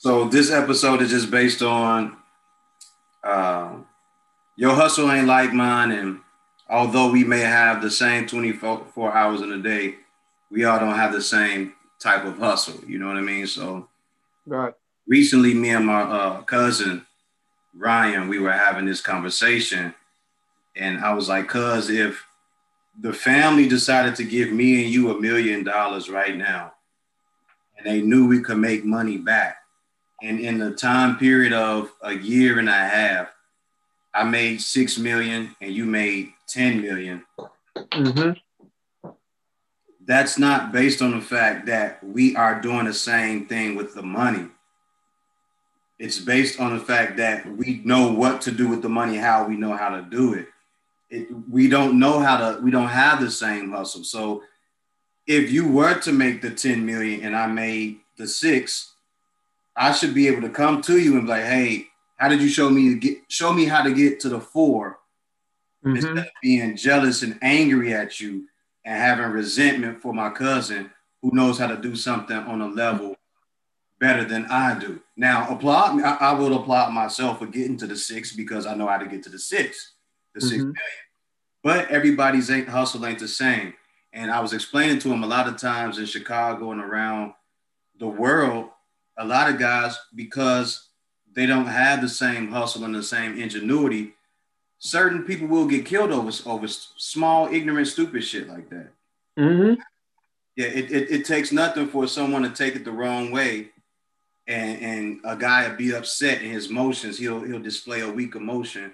So this episode is just based on uh, your hustle ain't like mine, and although we may have the same 24 hours in a day, we all don't have the same type of hustle. You know what I mean? So, right. Recently, me and my uh, cousin Ryan, we were having this conversation, and I was like, "Cuz, if the family decided to give me and you a million dollars right now, and they knew we could make money back, and in the time period of a year and a half, I made six million and you made 10 million. Mm-hmm. That's not based on the fact that we are doing the same thing with the money. It's based on the fact that we know what to do with the money, how we know how to do it. it we don't know how to, we don't have the same hustle. So if you were to make the 10 million and I made the six, I should be able to come to you and be like, hey, how did you show me to get show me how to get to the 4 mm-hmm. instead of being jealous and angry at you and having resentment for my cousin who knows how to do something on a level better than I do. Now, applaud me. I, I will applaud myself for getting to the six because I know how to get to the six, the mm-hmm. six million. But everybody's ain't hustle ain't the same. And I was explaining to him a lot of times in Chicago and around the world, a lot of guys, because they don't have the same hustle and the same ingenuity, certain people will get killed over over small, ignorant, stupid shit like that. Mm-hmm. Yeah, it, it, it, takes nothing for someone to take it the wrong way, and and a guy will be upset in his emotions. He'll he'll display a weak emotion,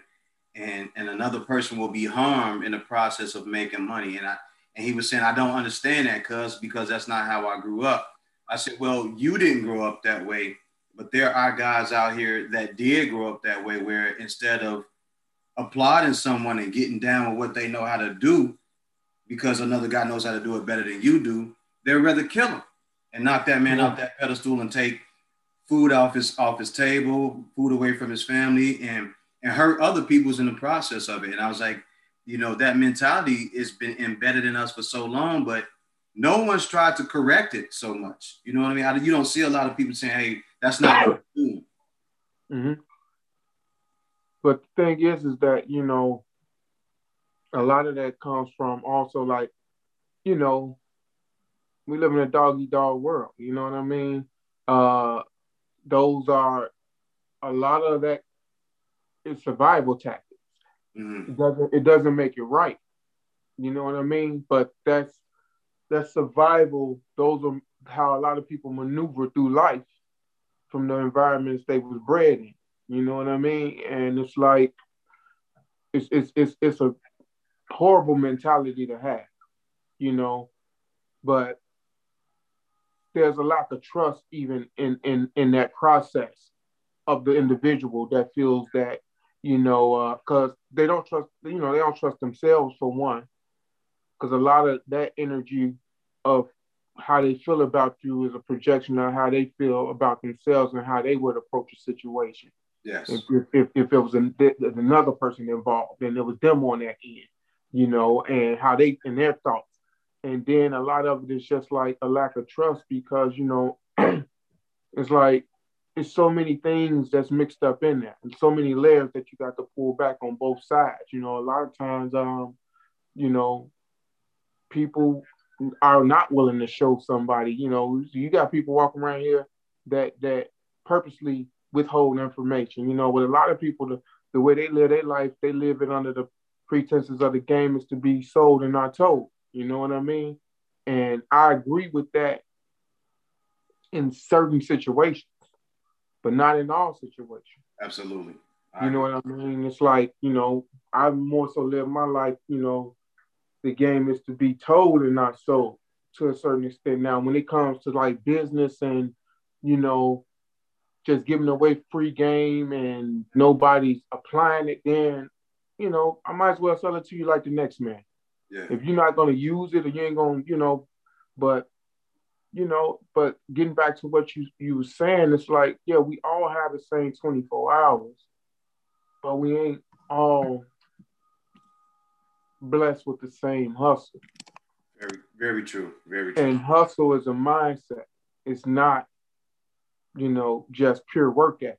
and and another person will be harmed in the process of making money. And I and he was saying, I don't understand that, cuz because that's not how I grew up. I said, well, you didn't grow up that way, but there are guys out here that did grow up that way, where instead of applauding someone and getting down with what they know how to do, because another guy knows how to do it better than you do, they'd rather kill him and knock that man off that pedestal and take food off his off his table, food away from his family, and and hurt other people's in the process of it. And I was like, you know, that mentality has been embedded in us for so long, but no one's tried to correct it so much. You know what I mean? I, you don't see a lot of people saying, "Hey, that's not what we're doing." Mm-hmm. But the thing is, is that you know, a lot of that comes from also like, you know, we live in a doggy dog world. You know what I mean? Uh, those are a lot of that is survival tactics. Mm-hmm. It doesn't it doesn't make it right. You know what I mean? But that's that survival, those are how a lot of people maneuver through life from the environments they was bred in. You know what I mean? And it's like it's it's it's it's a horrible mentality to have, you know, but there's a lack of trust even in in in that process of the individual that feels that you know because uh, they don't trust you know they don't trust themselves for one because a lot of that energy of how they feel about you is a projection of how they feel about themselves and how they would approach a situation. Yes. If, if, if it was an, another person involved, then it was them on that end, you know, and how they and their thoughts. And then a lot of it is just like a lack of trust because you know, it's like it's so many things that's mixed up in there, and so many layers that you got to pull back on both sides. You know, a lot of times, um, you know, people are not willing to show somebody. You know, you got people walking around here that that purposely withhold information. You know, with a lot of people, the, the way they live their life, they live it under the pretenses of the game is to be sold and not told. You know what I mean? And I agree with that in certain situations, but not in all situations. Absolutely. I you know what I mean? It's like, you know, I more so live my life, you know, the game is to be told and not sold to a certain extent. Now, when it comes to like business and you know, just giving away free game and nobody's applying it, then you know, I might as well sell it to you like the next man. Yeah. If you're not gonna use it or you ain't gonna, you know, but you know, but getting back to what you you were saying, it's like, yeah, we all have the same 24 hours, but we ain't all blessed with the same hustle. Very, very true. Very true. And hustle is a mindset. It's not you know, just pure work ethic.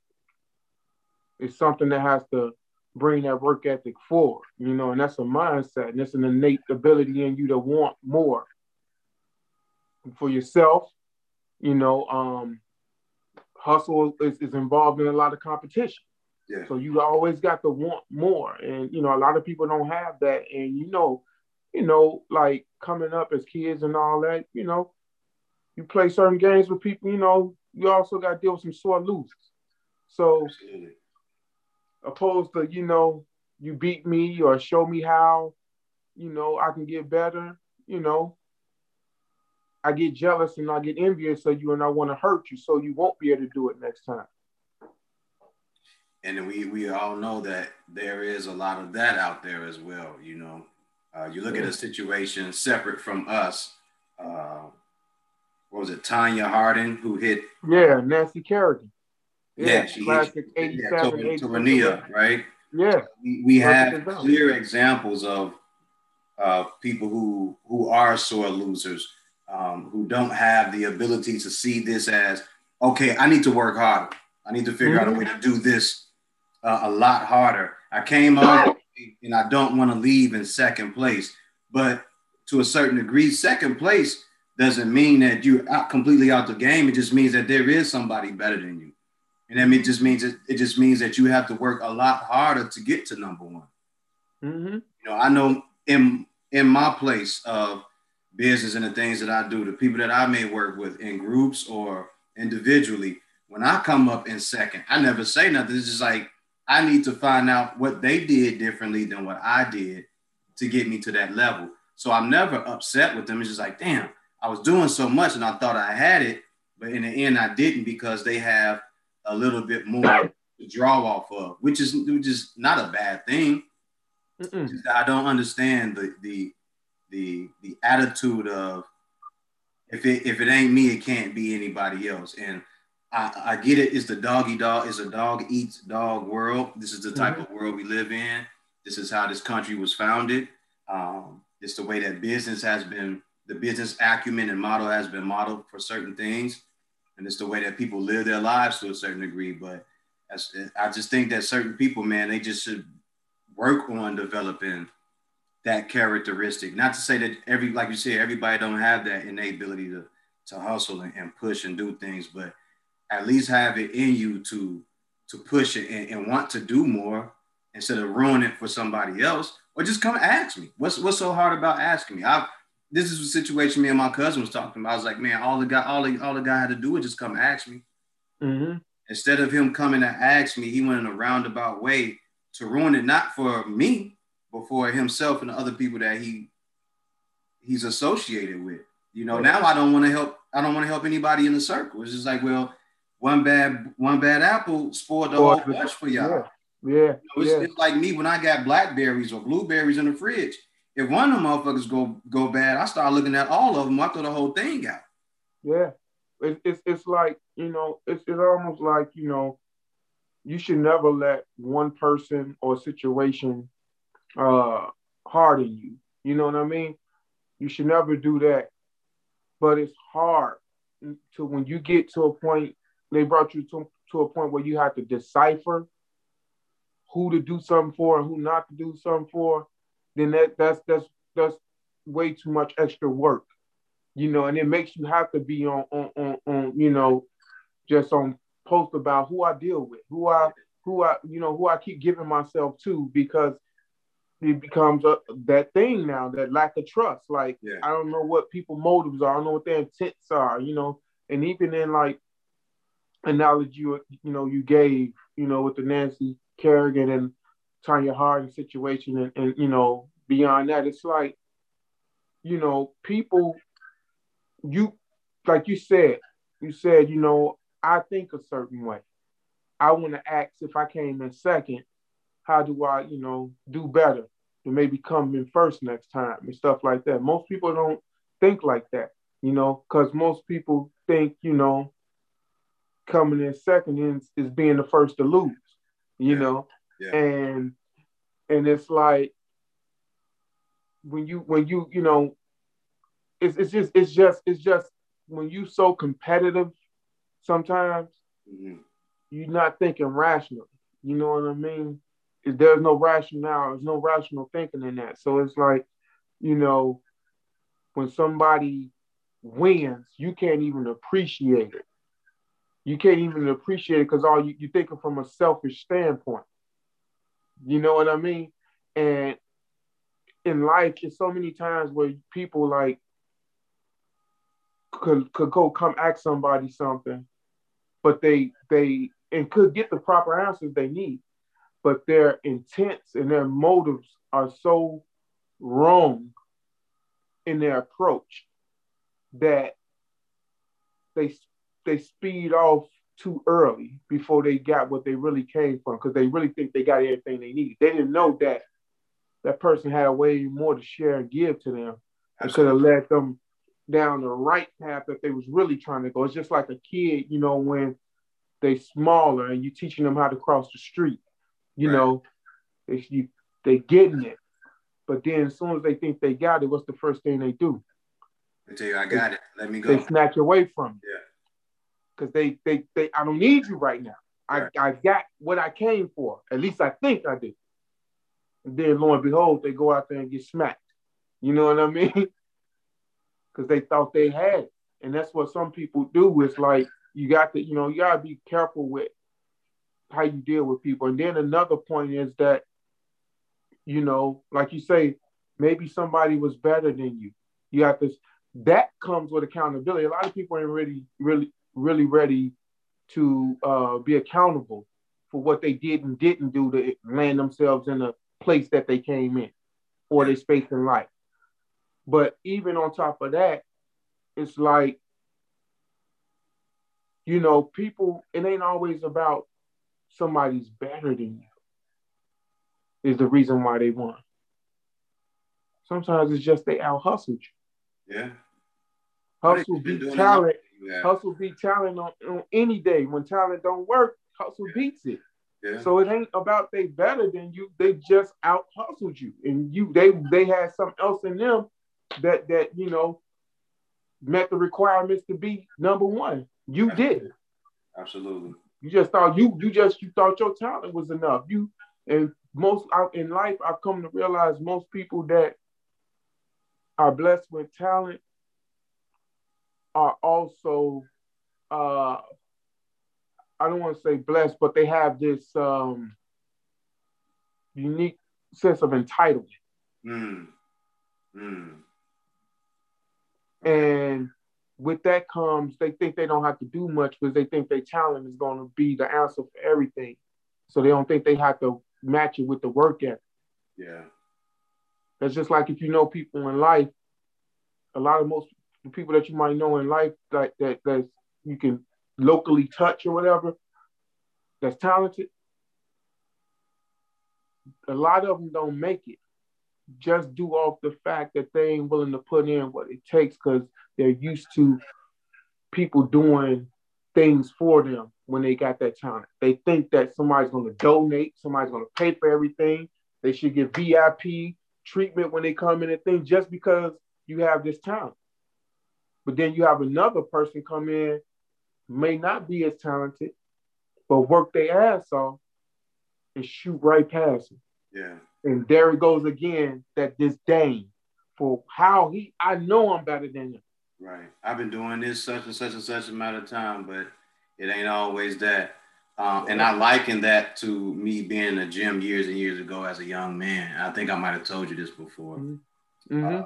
It's something that has to bring that work ethic forward, you know, and that's a mindset and it's an innate ability in you to want more for yourself. You know, um, hustle is, is involved in a lot of competition. Yeah. So you always got to want more. And you know, a lot of people don't have that. And you know, you know, like coming up as kids and all that, you know, you play certain games with people, you know, you also got to deal with some sore losers. So, Absolutely. opposed to, you know, you beat me or show me how, you know, I can get better, you know, I get jealous and I get envious of you and I want to hurt you so you won't be able to do it next time. And we, we all know that there is a lot of that out there as well, you know. Uh, you look at a situation separate from us. Uh, what was it, Tonya Harding, who hit? Yeah, Nancy Kerrigan. Yeah, yeah she classic hit, 87, yeah, to, to Rania, right? Yeah. We, we have clear examples of uh, people who who are sore losers, um, who don't have the ability to see this as okay. I need to work harder. I need to figure mm-hmm. out a way to do this uh, a lot harder. I came on and I don't want to leave in second place. But to a certain degree, second place doesn't mean that you're out completely out the game. It just means that there is somebody better than you. And that it just means it, it just means that you have to work a lot harder to get to number one. Mm-hmm. You know, I know in in my place of business and the things that I do, the people that I may work with in groups or individually, when I come up in second, I never say nothing. It's just like I need to find out what they did differently than what I did to get me to that level. So I'm never upset with them. It's just like, damn, I was doing so much and I thought I had it, but in the end I didn't because they have a little bit more to draw off of, which is which is not a bad thing. I don't understand the the the the attitude of if it if it ain't me, it can't be anybody else. And I, I get it. It's the doggy dog. It's a dog eats dog world. This is the type mm-hmm. of world we live in. This is how this country was founded. Um, it's the way that business has been. The business acumen and model has been modeled for certain things, and it's the way that people live their lives to a certain degree. But I just think that certain people, man, they just should work on developing that characteristic. Not to say that every, like you said, everybody don't have that innate ability to to hustle and, and push and do things, but at least have it in you to to push it and, and want to do more instead of ruining it for somebody else, or just come ask me. What's what's so hard about asking me? I this is a situation me and my cousin was talking about. I was like, man, all the guy, all the all the guy had to do was just come ask me. Mm-hmm. Instead of him coming to ask me, he went in a roundabout way to ruin it, not for me, but for himself and the other people that he he's associated with. You know, now I don't want to help. I don't want to help anybody in the circle. It's just like, well, one bad one bad apple spoiled the whole bunch for y'all. Yeah, yeah, you know, it's, yeah. it's, like me when I got blackberries or blueberries in the fridge. If one of them motherfuckers go go bad, I start looking at all of them. I throw the whole thing out. Yeah, it's it's, it's like you know, it's it's almost like you know, you should never let one person or situation uh harden you. You know what I mean? You should never do that. But it's hard to when you get to a point they brought you to, to a point where you have to decipher who to do something for and who not to do something for, then that that's that's that's way too much extra work. You know, and it makes you have to be on on on, on you know, just on post about who I deal with, who I who I you know who I keep giving myself to because it becomes a, that thing now that lack of trust. Like yeah. I don't know what people motives are, I don't know what their intents are, you know. And even in like analogy you you know you gave you know with the Nancy Kerrigan and Tonya Harding situation and, and you know beyond that it's like you know people you like you said you said you know I think a certain way. I want to ask if I came in second how do I you know do better to maybe come in first next time and stuff like that. Most people don't think like that you know because most people think you know coming in second is, is being the first to lose, you yeah. know? Yeah. And and it's like when you when you, you know, it's it's just it's just it's just when you so competitive sometimes mm-hmm. you're not thinking rational. You know what I mean? There's no rationale. There's no rational thinking in that. So it's like, you know, when somebody wins, you can't even appreciate it. You can't even appreciate it because all you, you're thinking from a selfish standpoint. You know what I mean? And in life, there's so many times where people like could could go come ask somebody something, but they they and could get the proper answers they need, but their intents and their motives are so wrong in their approach that they they speed off too early before they got what they really came from because they really think they got everything they need. They didn't know that that person had way more to share and give to them I could have led them down the right path that they was really trying to go. It's just like a kid, you know, when they smaller and you teaching them how to cross the street, you right. know, they you, they getting it. But then as soon as they think they got it, what's the first thing they do? They tell you, I got they, it. Let me go. They snatch away from you. Yeah. Because they, they, they, I don't need you right now. I, I got what I came for. At least I think I did. And then lo and behold, they go out there and get smacked. You know what I mean? Because they thought they had it. And that's what some people do. It's like you got to, you know, you gotta be careful with how you deal with people. And then another point is that, you know, like you say, maybe somebody was better than you. You have to that comes with accountability. A lot of people ain't really, really, really ready to uh, be accountable for what they did and didn't do to land themselves in a place that they came in or their space in life. But even on top of that, it's like, you know, people, it ain't always about somebody's better than you, is the reason why they won. Sometimes it's just they out hustled you. Yeah. Hustle beat talent. Hustle beat talent on, on any day. When talent don't work, hustle beats it. Yeah. So it ain't about they better than you. They just out hustled you, and you they they had something else in them that that you know met the requirements to be number one. You did. Absolutely. You just thought you you just you thought your talent was enough. You and most out in life, I've come to realize most people that are blessed with talent are also uh I don't want to say blessed, but they have this um unique sense of entitlement. Mm. Mm. And with that comes they think they don't have to do much because they think their talent is going to be the answer for everything. So they don't think they have to match it with the work ethic. Yeah. That's just like if you know people in life, a lot of most the people that you might know in life that that that you can locally touch or whatever, that's talented. A lot of them don't make it just due off the fact that they ain't willing to put in what it takes because they're used to people doing things for them when they got that talent. They think that somebody's going to donate, somebody's going to pay for everything. They should get VIP treatment when they come in and things just because you have this talent. But then you have another person come in, may not be as talented, but work their ass off and shoot right past him. Yeah. And there it goes again, that disdain for how he I know I'm better than him. Right. I've been doing this such and such and such amount of time, but it ain't always that. Um, and I liken that to me being in the gym years and years ago as a young man. I think I might have told you this before. Mm-hmm. Uh,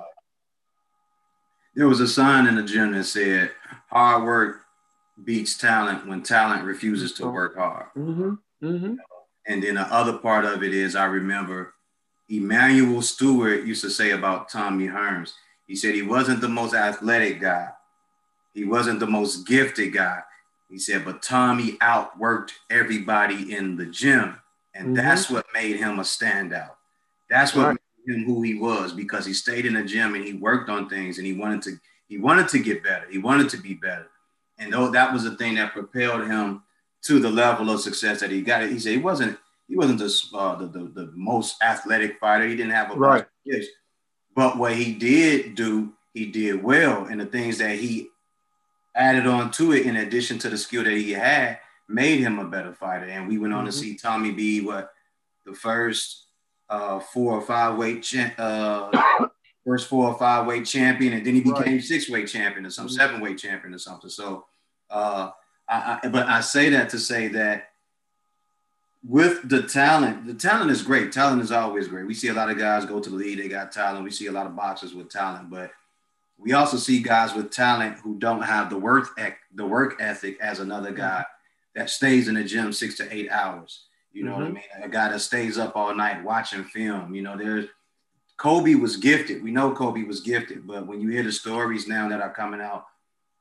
there was a sign in the gym that said, "Hard work beats talent when talent refuses to work hard." Mm-hmm. Mm-hmm. And then the other part of it is, I remember Emanuel Steward used to say about Tommy Hearns. He said he wasn't the most athletic guy, he wasn't the most gifted guy. He said, but Tommy outworked everybody in the gym, and mm-hmm. that's what made him a standout. That's what right him who he was because he stayed in the gym and he worked on things and he wanted to he wanted to get better. He wanted to be better. And though that was the thing that propelled him to the level of success that he got. He said he wasn't he wasn't the uh, the, the, the, most athletic fighter. He didn't have a right. bunch But what he did do, he did well. And the things that he added on to it, in addition to the skill that he had, made him a better fighter. And we went on mm-hmm. to see Tommy B. What the first uh, four or five weight cha- uh, first four or five weight champion, and then he became right. six weight champion or some mm-hmm. seven weight champion or something. So, uh, I, I, but I say that to say that with the talent, the talent is great. Talent is always great. We see a lot of guys go to the league, they got talent. We see a lot of boxers with talent, but we also see guys with talent who don't have the work the work ethic as another guy that stays in the gym six to eight hours. You know mm-hmm. what I mm-hmm. mean? A guy that stays up all night watching film. You know, there's Kobe was gifted. We know Kobe was gifted, but when you hear the stories now that are coming out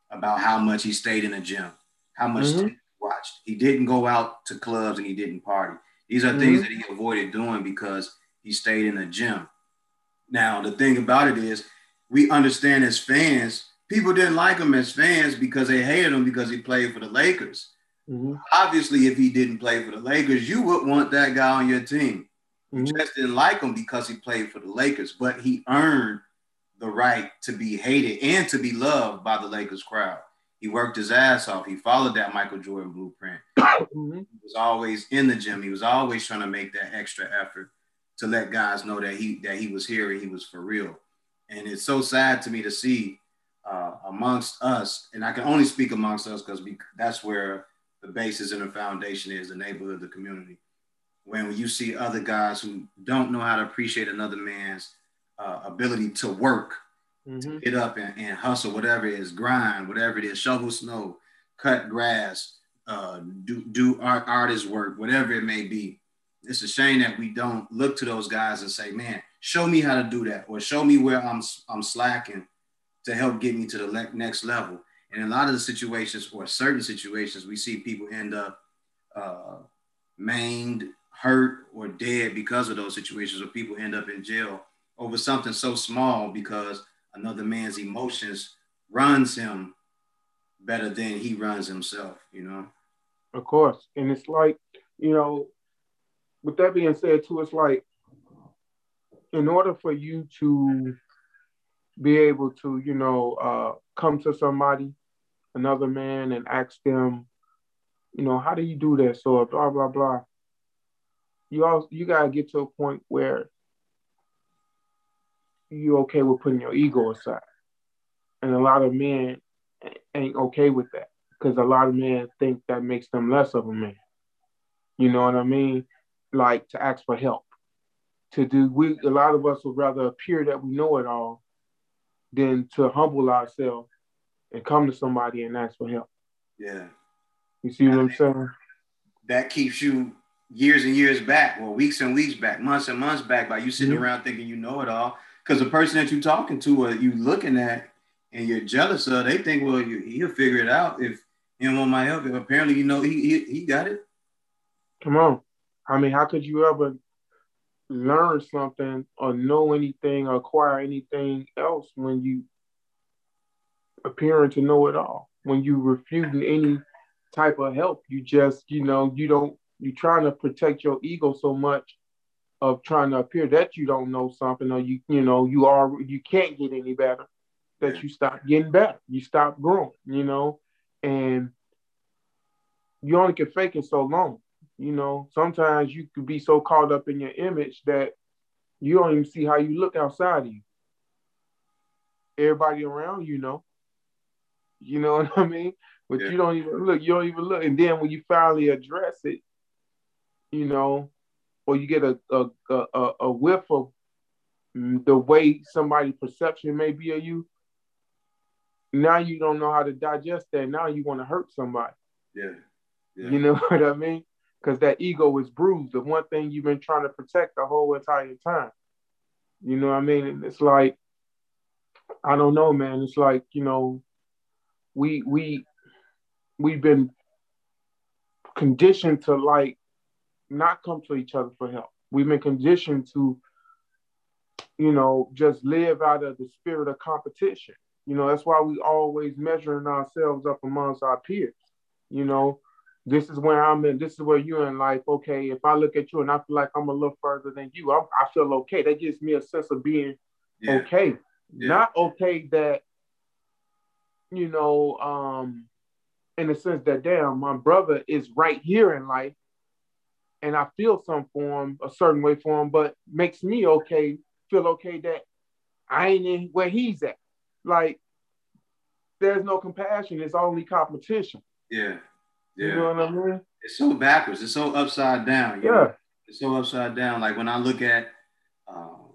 about how much he stayed in the gym, how much mm-hmm. he watched, he didn't go out to clubs and he didn't party. These are mm-hmm. things that he avoided doing because he stayed in the gym. Now, the thing about it is, we understand as fans, people didn't like him as fans because they hated him because he played for the Lakers. Mm-hmm. Obviously, if he didn't play for the Lakers, you would want that guy on your team. You mm-hmm. just didn't like him because he played for the Lakers, but he earned the right to be hated and to be loved by the Lakers crowd. He worked his ass off. He followed that Michael Jordan blueprint. Mm-hmm. He was always in the gym. He was always trying to make that extra effort to let guys know that he that he was here and he was for real. And it's so sad to me to see uh, amongst us, and I can only speak amongst us because that's where the basis and the foundation is the neighborhood, the community. When you see other guys who don't know how to appreciate another man's uh, ability to work, mm-hmm. to get up and, and, hustle, whatever it is, grind, whatever it is, shovel snow, cut grass, uh, do, do art, artist work, whatever it may be. It's a shame that we don't look to those guys and say, man, show me how to do that, or show me where I'm, I'm slacking to help get me to the le- next level. And a lot of the situations, or certain situations, we see people end up uh, maimed, hurt, or dead because of those situations, or people end up in jail over something so small because another man's emotions runs him better than he runs himself, you know? Of course. And it's like, you know, with that being said, too, it's like in order for you to be able to, you know, uh, come to somebody, another man, and ask them, you know, how do you do this or blah blah blah. You all you gotta get to a point where you okay with putting your ego aside, and a lot of men ain't okay with that because a lot of men think that makes them less of a man. You know what I mean? Like to ask for help, to do. We a lot of us would rather appear that we know it all than to humble ourselves and come to somebody and ask for help. Yeah. You see what I'm saying? That keeps you years and years back, or weeks and weeks back, months and months back, by you sitting mm-hmm. around thinking you know it all. Because the person that you're talking to or you looking at and you're jealous of, they think, well, you, he'll figure it out if anyone my help him. Apparently, you know, he, he, he got it. Come on. I mean, how could you ever learn something or know anything or acquire anything else when you appearing to know it all. When you refusing any type of help, you just, you know, you don't, you're trying to protect your ego so much of trying to appear that you don't know something or you, you know, you are, you can't get any better, that you stop getting better, you stop growing, you know, and you only can fake it so long. You know, sometimes you could be so caught up in your image that you don't even see how you look outside of you. Everybody around you know. You know what I mean? But yeah. you don't even look, you don't even look. And then when you finally address it, you know, or you get a a, a, a whiff of the way somebody's perception may be of you, now you don't know how to digest that. Now you want to hurt somebody. Yeah. yeah. You know what I mean? Because that ego is bruised. The one thing you've been trying to protect the whole entire time. You know what I mean? And it's like, I don't know, man. It's like, you know, we we we've been conditioned to like not come to each other for help. We've been conditioned to, you know, just live out of the spirit of competition. You know, that's why we always measuring ourselves up amongst our peers. You know, this is where I'm in, this is where you're in life. Okay, if I look at you and I feel like I'm a little further than you, I, I feel okay. That gives me a sense of being yeah. okay. Yeah. Not okay that you know, um, in the sense that damn, my brother is right here in life, and I feel some form, a certain way for him, but makes me okay, feel okay that I ain't in where he's at. Like, there's no compassion, it's only competition. Yeah. Yeah. You know what I mean? It's so backwards. It's so upside down. yeah. Know? It's so upside down. Like when I look at, um,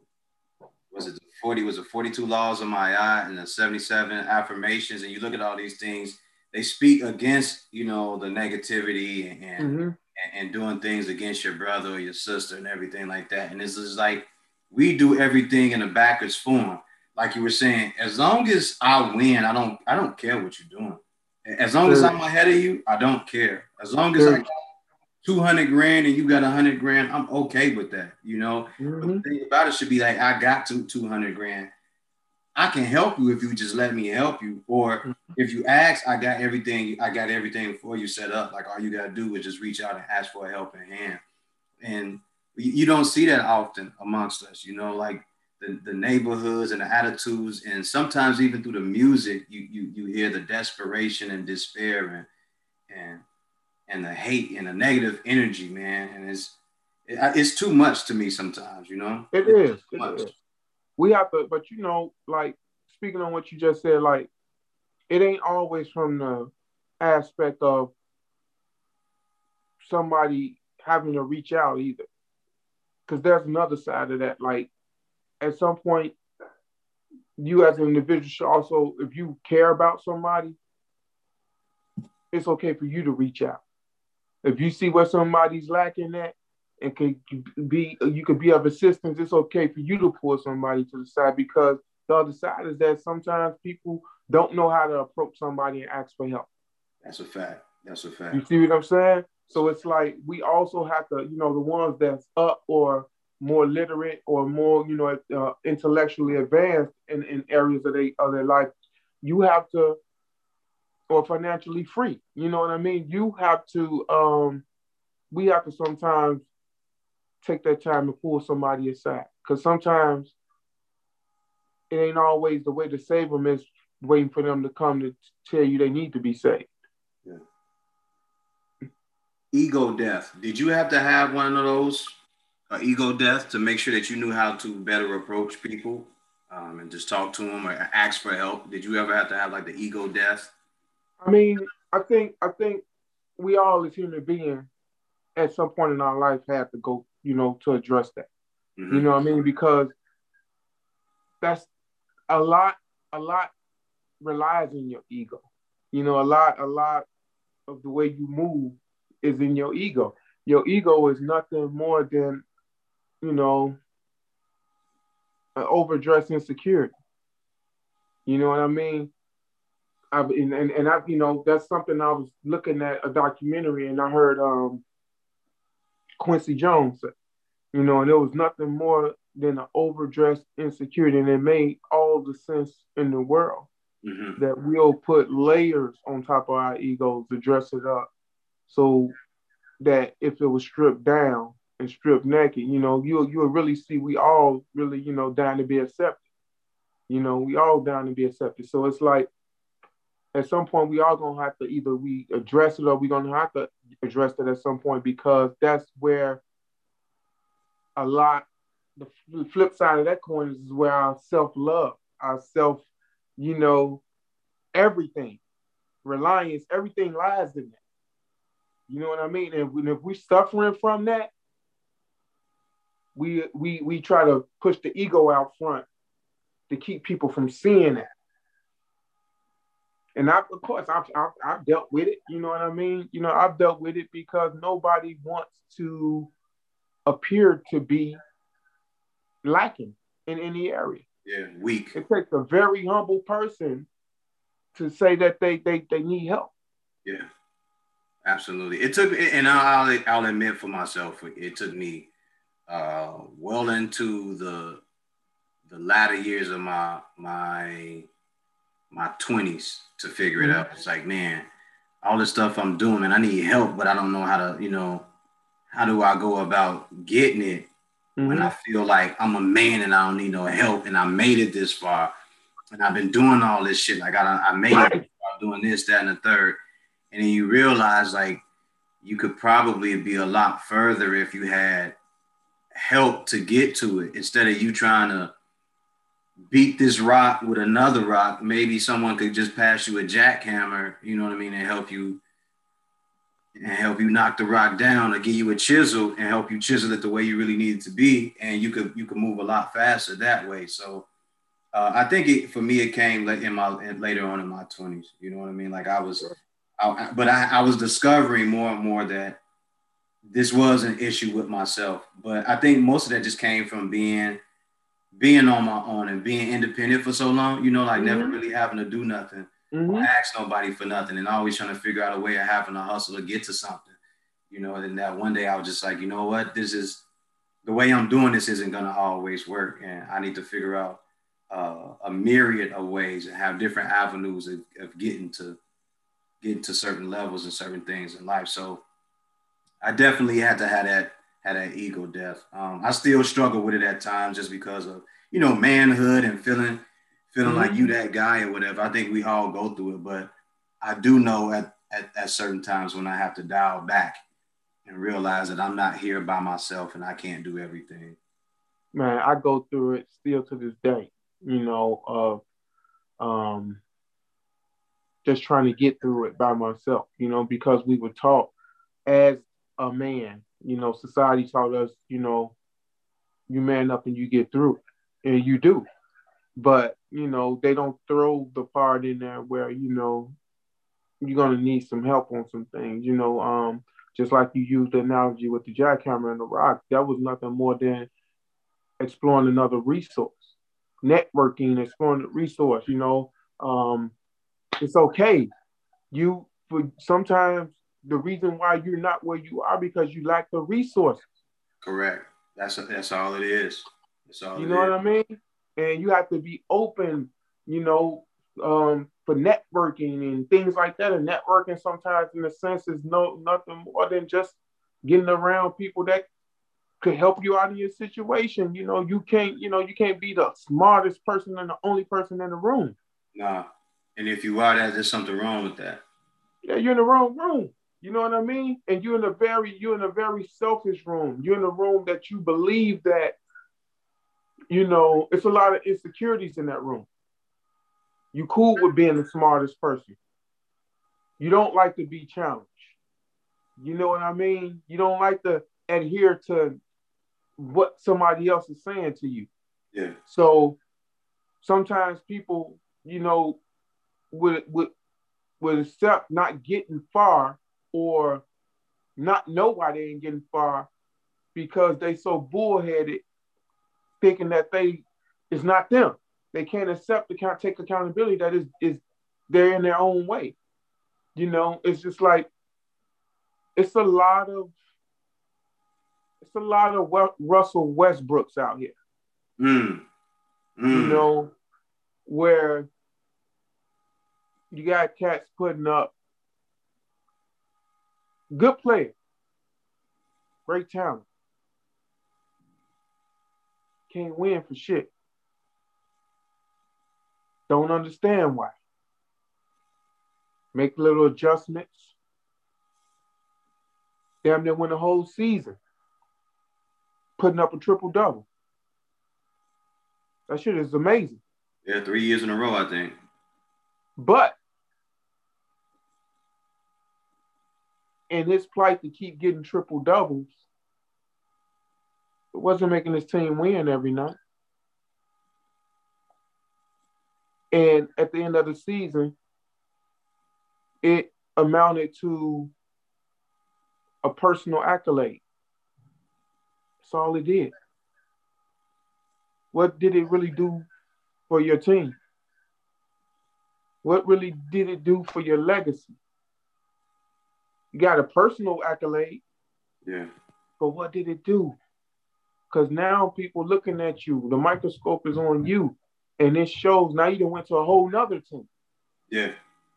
was it 40, was it 42 laws of Ma'at and the 77 affirmations, and you look at all these things, they speak against, you know, the negativity and, mm-hmm. and, and doing things against your brother or your sister and everything like that. And this is like, we do everything in a backwards form. Like you were saying, as long as I win, I don't, I don't care what you're doing. As long as I'm ahead of you, I don't care. As long as I got 200 grand and you got 100 grand, I'm okay with that. You know, mm-hmm. the thing about it should be like, I got to 200 grand. I can help you if you just let me help you. Or mm-hmm. if you ask, I got everything, I got everything for you set up. Like all you gotta do is just reach out and ask for a helping hand. And you don't see that often amongst us, you know, like the, the neighborhoods and the attitudes, and sometimes even through the music, you you you hear the desperation and despair and and and the hate and the negative energy, man. And it's it, it's too much to me sometimes, you know. It is. It is. We have to, but you know, like speaking on what you just said, like it ain't always from the aspect of somebody having to reach out either. Because there's another side of that. Like at some point, you as an individual should also, if you care about somebody, it's okay for you to reach out. If you see where somebody's lacking at and can be you could be of assistance, it's okay for you to pull somebody to the side because the other side is that sometimes people don't know how to approach somebody and ask for help. That's a fact. That's a fact. You see what I'm saying? So it's like we also have to, you know, the ones that's up or more literate or more, you know, uh, intellectually advanced in, in areas of, they, of their life, you have to, or financially free. You know what I mean? You have to, um, we have to sometimes take that time to pull somebody aside because sometimes it ain't always the way to save them is waiting for them to come to tell you they need to be saved. Yeah. Ego death. Did you have to have one of those ego death to make sure that you knew how to better approach people um, and just talk to them or ask for help? Did you ever have to have like the ego death? I mean, I think I think we all as human beings at some point in our life have to go, you know, to address that. Mm-hmm. You know what I mean? Because that's a lot, a lot relies on your ego. You know, a lot, a lot of the way you move is in your ego. Your ego is nothing more than, you know, an overdressed insecurity. You know what I mean? I've, and, and, and I, you know, that's something I was looking at a documentary and I heard um Quincy Jones say, you know, and it was nothing more than an overdressed insecurity, and it made all the sense in the world mm-hmm. that we'll put layers on top of our egos to dress it up, so that if it was stripped down and stripped naked, you know, you you'll really see we all really, you know, down to be accepted. You know, we all down to be accepted. So it's like at some point we all gonna have to either we address it or we're gonna have to address it at some point because that's where a lot the flip side of that coin is where our self-love, our self, you know, everything, reliance, everything lies in that. You know what I mean? And if we're suffering from that, we we we try to push the ego out front to keep people from seeing that. And I, of course, I've, I've, I've dealt with it. You know what I mean? You know, I've dealt with it because nobody wants to appear to be lacking in any area. Yeah, weak. It takes a very humble person to say that they they, they need help. Yeah, absolutely. It took, and I'll I'll admit for myself, it took me uh, well into the the latter years of my my my twenties to figure mm-hmm. it out. It's like, man, all this stuff I'm doing, and I need help, but I don't know how to, you know, how do I go about getting it mm-hmm. when I feel like I'm a man and I don't need no help and I made it this far and I've been doing all this shit. Like I, I made right. it doing this, that, and the third. and then you realize like you could probably be a lot further if you had help to get to it instead of you trying to beat this rock with another rock. Maybe someone could just pass you a jackhammer, you know what I mean, and help you and help you knock the rock down or give you a chisel and help you chisel it the way you really need it to be. And you could you could move a lot faster that way. So uh, I think it, for me, it came in my later on in my twenties. You know what I mean? Like I was, I, but I, I was discovering more and more that this was an issue with myself. But I think most of that just came from being being on my own and being independent for so long. You know, like mm-hmm. never really having to do nothing mm-hmm. or ask nobody for nothing, and always trying to figure out a way of having to hustle to get to something. You know, and that one day I was just like, you know what, this is the way I'm doing this isn't gonna always work, and I need to figure out uh, a myriad of ways and have different avenues of, of getting to getting to certain levels and certain things in life. So I definitely had to have that had that ego death. Um, I still struggle with it at times just because of you know manhood and feeling feeling mm-hmm. like you that guy or whatever. I think we all go through it, but I do know at, at at certain times when I have to dial back and realize that I'm not here by myself and I can't do everything. Man, I go through it still to this day. You know, of um, just trying to get through it by myself. You know, because we were taught as a man you know, society taught us, you know, you man up and you get through and you do. But you know, they don't throw the part in there where you know you're gonna need some help on some things. You know, um, just like you used the analogy with the jackhammer and the rock, that was nothing more than exploring another resource, networking, exploring the resource. You know, um, it's okay. You for sometimes the reason why you're not where you are because you lack the resources. Correct. That's that's all it is. That's all. You know is. what I mean? And you have to be open. You know, um, for networking and things like that. And networking sometimes, in a sense, is no nothing more than just getting around people that could help you out of your situation. You know, you can't. You know, you can't be the smartest person and the only person in the room. Nah. And if you are that, there's something wrong with that. Yeah, you're in the wrong room. You know what I mean? And you're in a very you're in a very selfish room. You're in a room that you believe that, you know, it's a lot of insecurities in that room. You cool with being the smartest person. You don't like to be challenged. You know what I mean? You don't like to adhere to what somebody else is saying to you. Yeah. So sometimes people, you know, would would would accept not getting far or not know why they ain't getting far because they so bullheaded thinking that they it's not them. They can't accept the can't take accountability that is is they're in their own way. You know, it's just like it's a lot of it's a lot of Russell Westbrooks out here. Mm. Mm. You know, where you got cats putting up Good player. Great talent. Can't win for shit. Don't understand why. Make little adjustments. Damn near win the whole season. Putting up a triple double. That shit is amazing. Yeah, three years in a row, I think. But in his plight to keep getting triple doubles, it wasn't making his team win every night. And at the end of the season, it amounted to a personal accolade. That's all it did. What did it really do for your team? What really did it do for your legacy? You got a personal accolade. Yeah. But what did it do? Because now people looking at you, the microscope is on you, and it shows now you done went to a whole nother team. Yeah.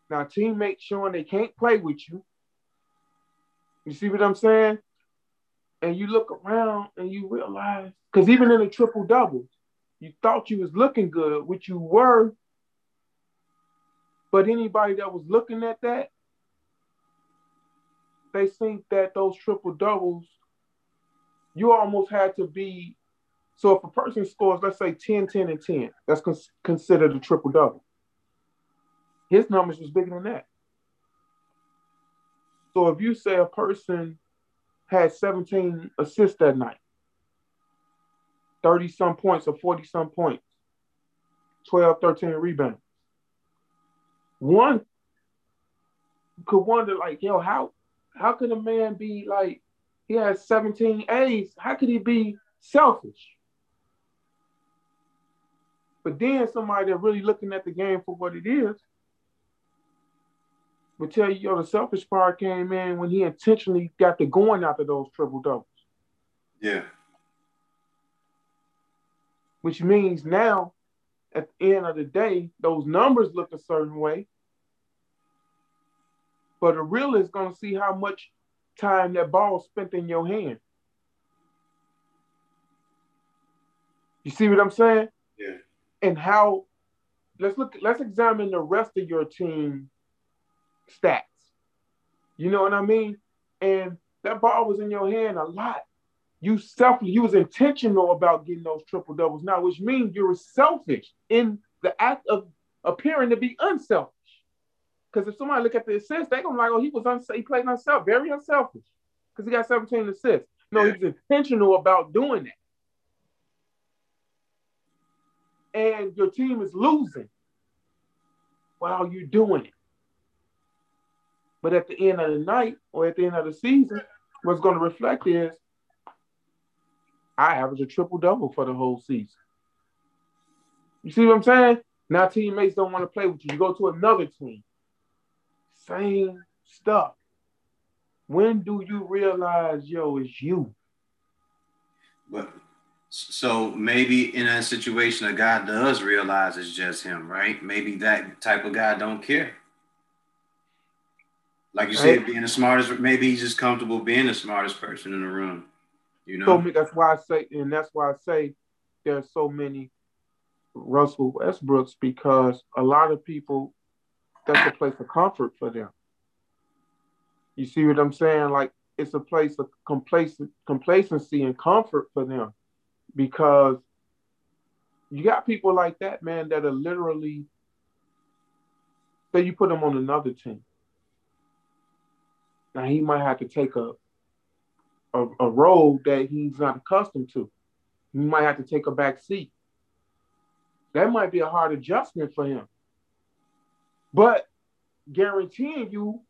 Now teammates showing they can't play with you. You see what I'm saying? And you look around and you realize, because even in a triple double, you thought you was looking good, which you were. But anybody that was looking at that they think that those triple doubles, you almost had to be. So if a person scores, let's say 10, 10, and 10, that's considered a triple double. His numbers was bigger than that. So if you say a person had 17 assists that night, 30 some points or 40 some points, 12, 13 rebounds. One could wonder, like, yo, how how could a man be like he has 17 A's? How could he be selfish? But then somebody that really looking at the game for what it is would tell you, yo, the selfish part came in when he intentionally got the going after those triple doubles. Yeah. Which means now, at the end of the day, those numbers look a certain way. But a real is going to see how much time that ball spent in your hand. You see what I'm saying? Yeah. And how let's look let's examine the rest of your team stats. You know what I mean? And that ball was in your hand a lot. You self you was intentional about getting those triple doubles now, which means you were selfish in the act of appearing to be unselfish. Because if somebody look at the assists, they're gonna like, oh, he was unselfish, he played unselfish, very unselfish. Because he got 17 assists. No, yeah. he was intentional about doing that. And your team is losing while you're doing it. But at the end of the night or at the end of the season, what's going to reflect is I average a triple double for the whole season. You see what I'm saying? Now teammates don't want to play with you. You go to another team. Same stuff. When do you realize, yo, it's you? But so maybe in that situation, a guy does realize it's just him, right? Maybe that type of guy don't care. Like you said, being the smartest, maybe he's just comfortable being the smartest person in the room. You know, so that's why I say, and that's why I say there's so many Russell Westbrooks because a lot of people that's a place of comfort for them. You see what I'm saying? Like it's a place of complacency and comfort for them because you got people like that, man, that are literally say you put them on another team. Now he might have to take a a, a role that he's not accustomed to. He might have to take a back seat. That might be a hard adjustment for him. But guaranteeing you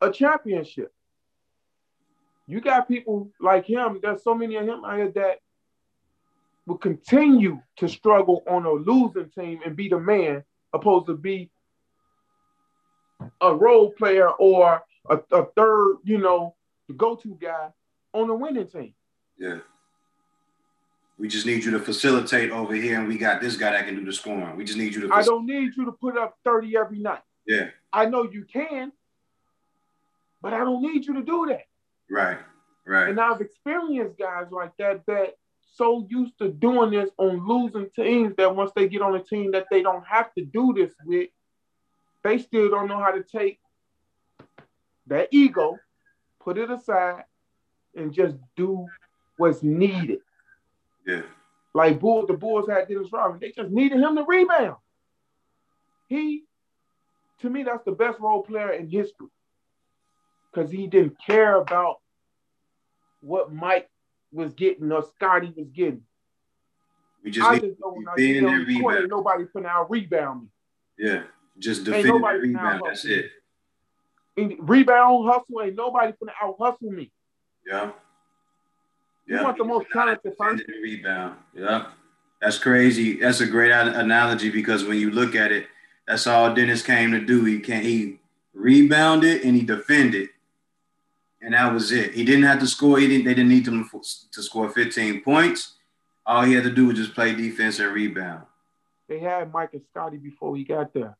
a championship. You got people like him, there's so many of him out here that will continue to struggle on a losing team and be the man, opposed to be a role player or a, a third, you know, the go-to guy on a winning team. Yeah. We just need you to facilitate over here, and we got this guy that can do the scoring. We just need you to. I don't need you to put up 30 every night. Yeah. I know you can, but I don't need you to do that. Right. Right. And I've experienced guys like that that so used to doing this on losing teams that once they get on a team that they don't have to do this with, they still don't know how to take that ego, put it aside, and just do what's needed. Yeah. Like Bull, the Bulls had Dennis Rodman. They just needed him to rebound. He, to me, that's the best role player in history. Because he didn't care about what Mike was getting or Scottie was getting. We just I just know when I get on the court, nobody finna out rebound me. Yeah, just defend the rebound. That's it rebound hustle. Ain't nobody gonna out hustle me. Yeah. You yeah. want the most talented person. Rebound. Yeah. That's crazy. That's a great analogy because when you look at it, that's all Dennis came to do. He can he rebounded and he defended, and that was it. He didn't have to score. He didn't. They didn't need him to score 15 points. All he had to do was just play defense and rebound. They had Mike and Scottie before he got there.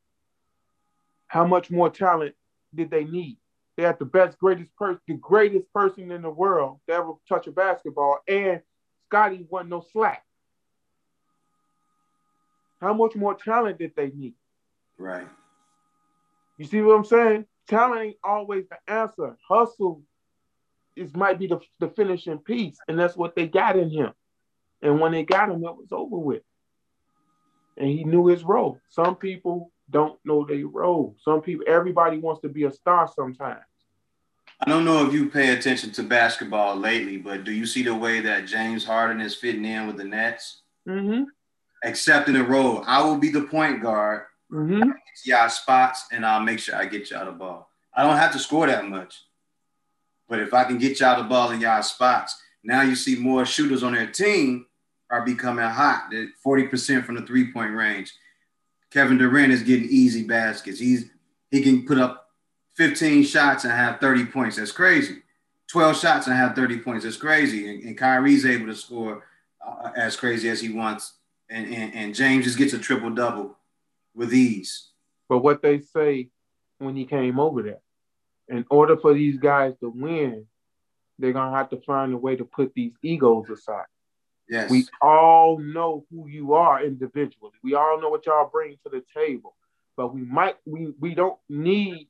How much more talent did they need? They had the best, greatest person, the greatest person in the world to ever touch a basketball, and Scottie wasn't no slack. How much more talent did they need? Right. You see what I'm saying? Talent ain't always the answer. Hustle is might be the, the finishing piece, and that's what they got in him. And when they got him, it was over with. And he knew his role. Some people don't know their role. Some people, everybody wants to be a star sometimes. I don't know if you pay attention to basketball lately, but do you see the way that James Harden is fitting in with the Nets? Mm-hmm. Accepting the role. I will be the point guard. Mm-hmm. Y'all spots, and I'll make sure I get y'all the ball. I don't have to score that much. But if I can get y'all the ball in y'all spots, now you see more shooters on their team are becoming hot. 40% from the three-point range. Kevin Durant is getting easy baskets. He's he can put up 15 shots and have 30 points. That's crazy. 12 shots and have 30 points. That's crazy. And, and Kyrie's able to score uh, as crazy as he wants. And, and, and James just gets a triple double with ease. But what they say when he came over there, in order for these guys to win, they're gonna have to find a way to put these egos aside. Yes. We all know who you are individually. We all know what y'all bring to the table. But we might we we don't need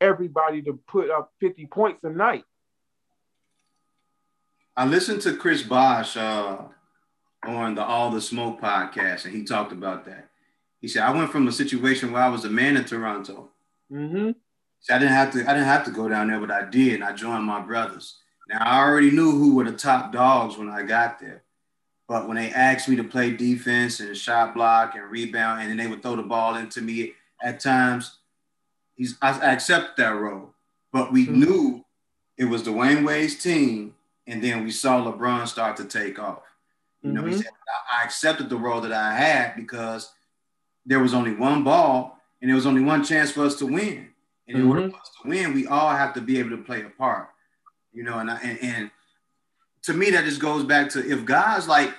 everybody to put up 50 points a night. I listened to Chris Bosh uh, on the All the Smoke podcast, and he talked about that. He said, I went from a situation where I was a man in Toronto Mm-hmm. I didn't have to. I didn't have to go down there, but I did. And I joined my brothers. Now I already knew who were the top dogs when I got there. But when they asked me to play defense and shot block and rebound, and then they would throw the ball into me at times, he's I, accepted that role. But we mm-hmm. knew it was Dwyane Wade's team, and then we saw LeBron start to take off. You know, mm-hmm. he said I accepted the role that I had because there was only one ball and there was only one chance for us to win. And in mm-hmm. order for us to win, we all have to be able to play a part, you know. And, I, and and to me, that just goes back to if guys like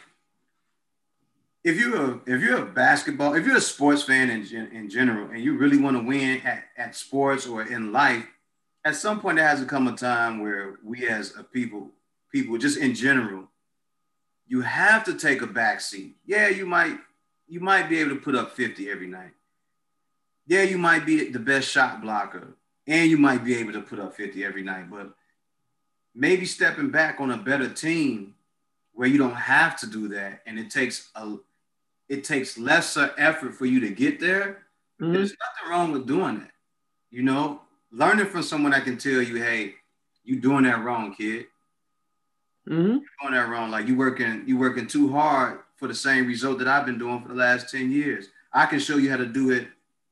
if you're a if you're a basketball if you're a sports fan in in general and you really want to win at, at sports or in life, at some point there has to come a time where we as a people people just in general, you have to take a back seat. Yeah, you might you might be able to put up 50 every night yeah, you might be the best shot blocker and you might be able to put up 50 every night, but maybe stepping back on a better team where you don't have to do that and it takes a it takes lesser effort for you to get there. Mm-hmm. There's nothing wrong with doing that. You know, learning from someone that can tell you, hey, you doing that wrong, kid. Mm-hmm. You're doing that wrong. Like you working, you working too hard for the same result that I've been doing for the last 10 years. I can show you how to do it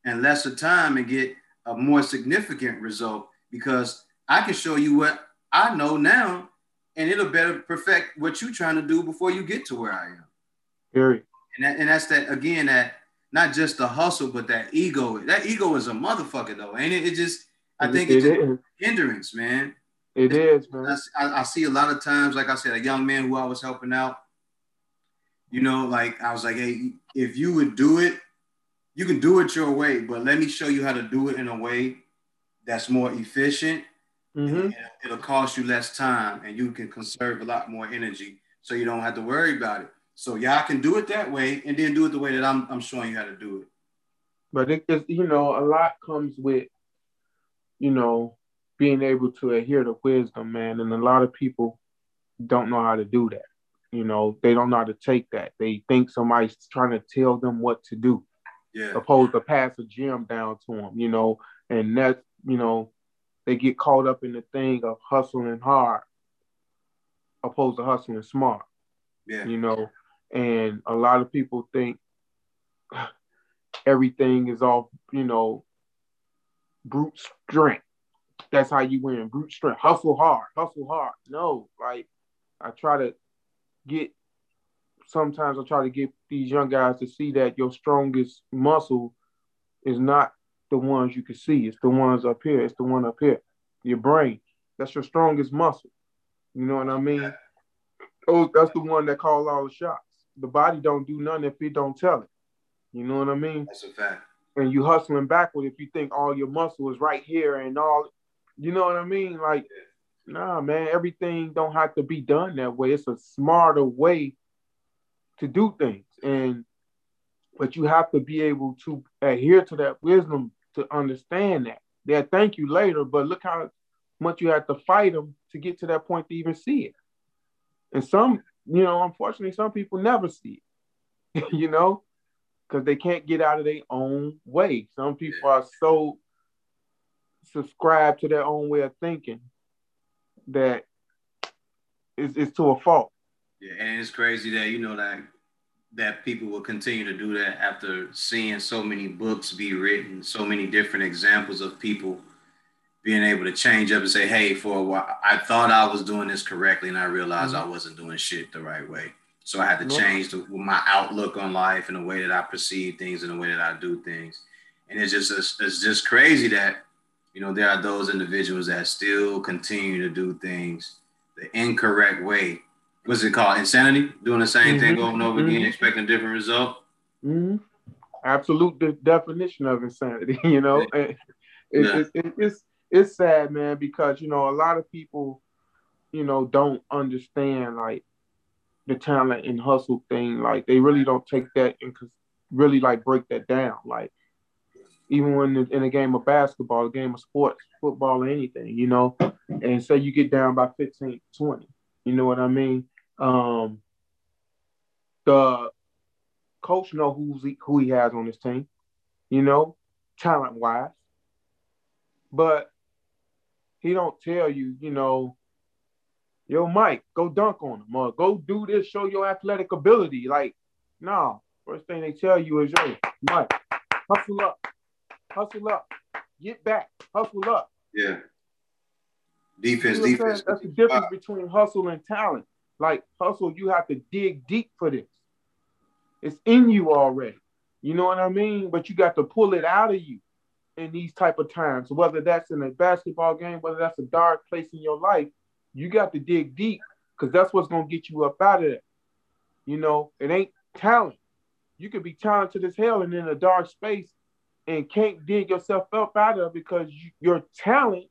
in lesser time and get a more significant result because I can show you what I know now and it'll better perfect what you're trying to do before you get to where I am. Period. And, that, and that's that again, that not just the hustle, but that ego. That ego is a motherfucker though, ain't it? It just I think it it's hindrance, man. It it's, is, man. I, I see a lot of times, like I said, a young man who I was helping out, you know, like I was like, hey, if you would do it you can do it your way, but let me show you how to do it in a way that's more efficient. Mm-hmm. It'll cost you less time and you can conserve a lot more energy so you don't have to worry about it. So y'all can do it that way and then do it the way that I'm, I'm showing you how to do it. But it is, you know, a lot comes with, you know, being able to adhere to wisdom, man. And a lot of people don't know how to do that. You know, they don't know how to take that. They think somebody's trying to tell them what to do yeah. opposed to pass a gem down to them, you know, and that's, you know, they get caught up in the thing of hustling hard opposed to hustling smart. Yeah. You know, and a lot of people think everything is off, you know, brute strength. That's how you win, brute strength. Hustle hard, hustle hard. No, like I try to get sometimes I try to get these young guys to see that your strongest muscle is not the ones you can see. It's the ones up here. It's the one up here. Your brain. That's your strongest muscle. You know what I mean? Oh, that's the one that call all the shots. The body don't do nothing if it don't tell it. You know what I mean? That's a fact. And you hustling backward if you think all your muscle is right here and all. You know what I mean? Like, nah, man. Everything don't have to be done that way. It's a smarter way to do things. And but you have to be able to adhere to that wisdom to understand that. They'll thank you later, but look how much you have to fight them to get to that point to even see it. And some, you know, unfortunately, some people never see it, you know, because they can't get out of their own way. Some people are so subscribed to their own way of thinking that it's, it's to a fault. Yeah, and it's crazy that you know that that people will continue to do that after seeing so many books be written, so many different examples of people being able to change up and say, "Hey, for a while, I thought I was doing this correctly, and I realized mm-hmm. I wasn't doing shit the right way." So I had to nope. change the, my outlook on life and the way that I perceive things and the way that I do things. And it's just it's, it's just crazy that you know there are those individuals that still continue to do things the incorrect way what's it called? Insanity? Doing the same mm-hmm. thing over and over mm-hmm. again, expecting a different result. Mm-hmm. Absolute de- definition of insanity. You know, yeah. it, yeah. It, it, it's it's sad, man, because you know a lot of people, you know, don't understand like the talent and hustle thing. Like they really don't take that and really like break that down. Like even when in a game of basketball, a game of sports, football, or anything, you know, and say you get down by 15, 20. You know what I mean? Um, the coach know who's he, who he has on his team, you know, talent wise, but he don't tell you, you know, yo, Mike, go dunk on him or go do this, show your athletic ability. Like, no, first thing they tell you is, yo, Mike, hustle up, hustle up, get back, hustle up. Yeah. Defense, defense. That's the difference between hustle and talent. Like hustle, you have to dig deep for this. It's in you already. You know what I mean? But you got to pull it out of you in these type of times. Whether that's in a basketball game, whether that's a dark place in your life, you got to dig deep because that's what's gonna get you up out of it. You know, it ain't talent. You could be talented as hell and in a dark space and can't dig yourself up out of because you, your talent,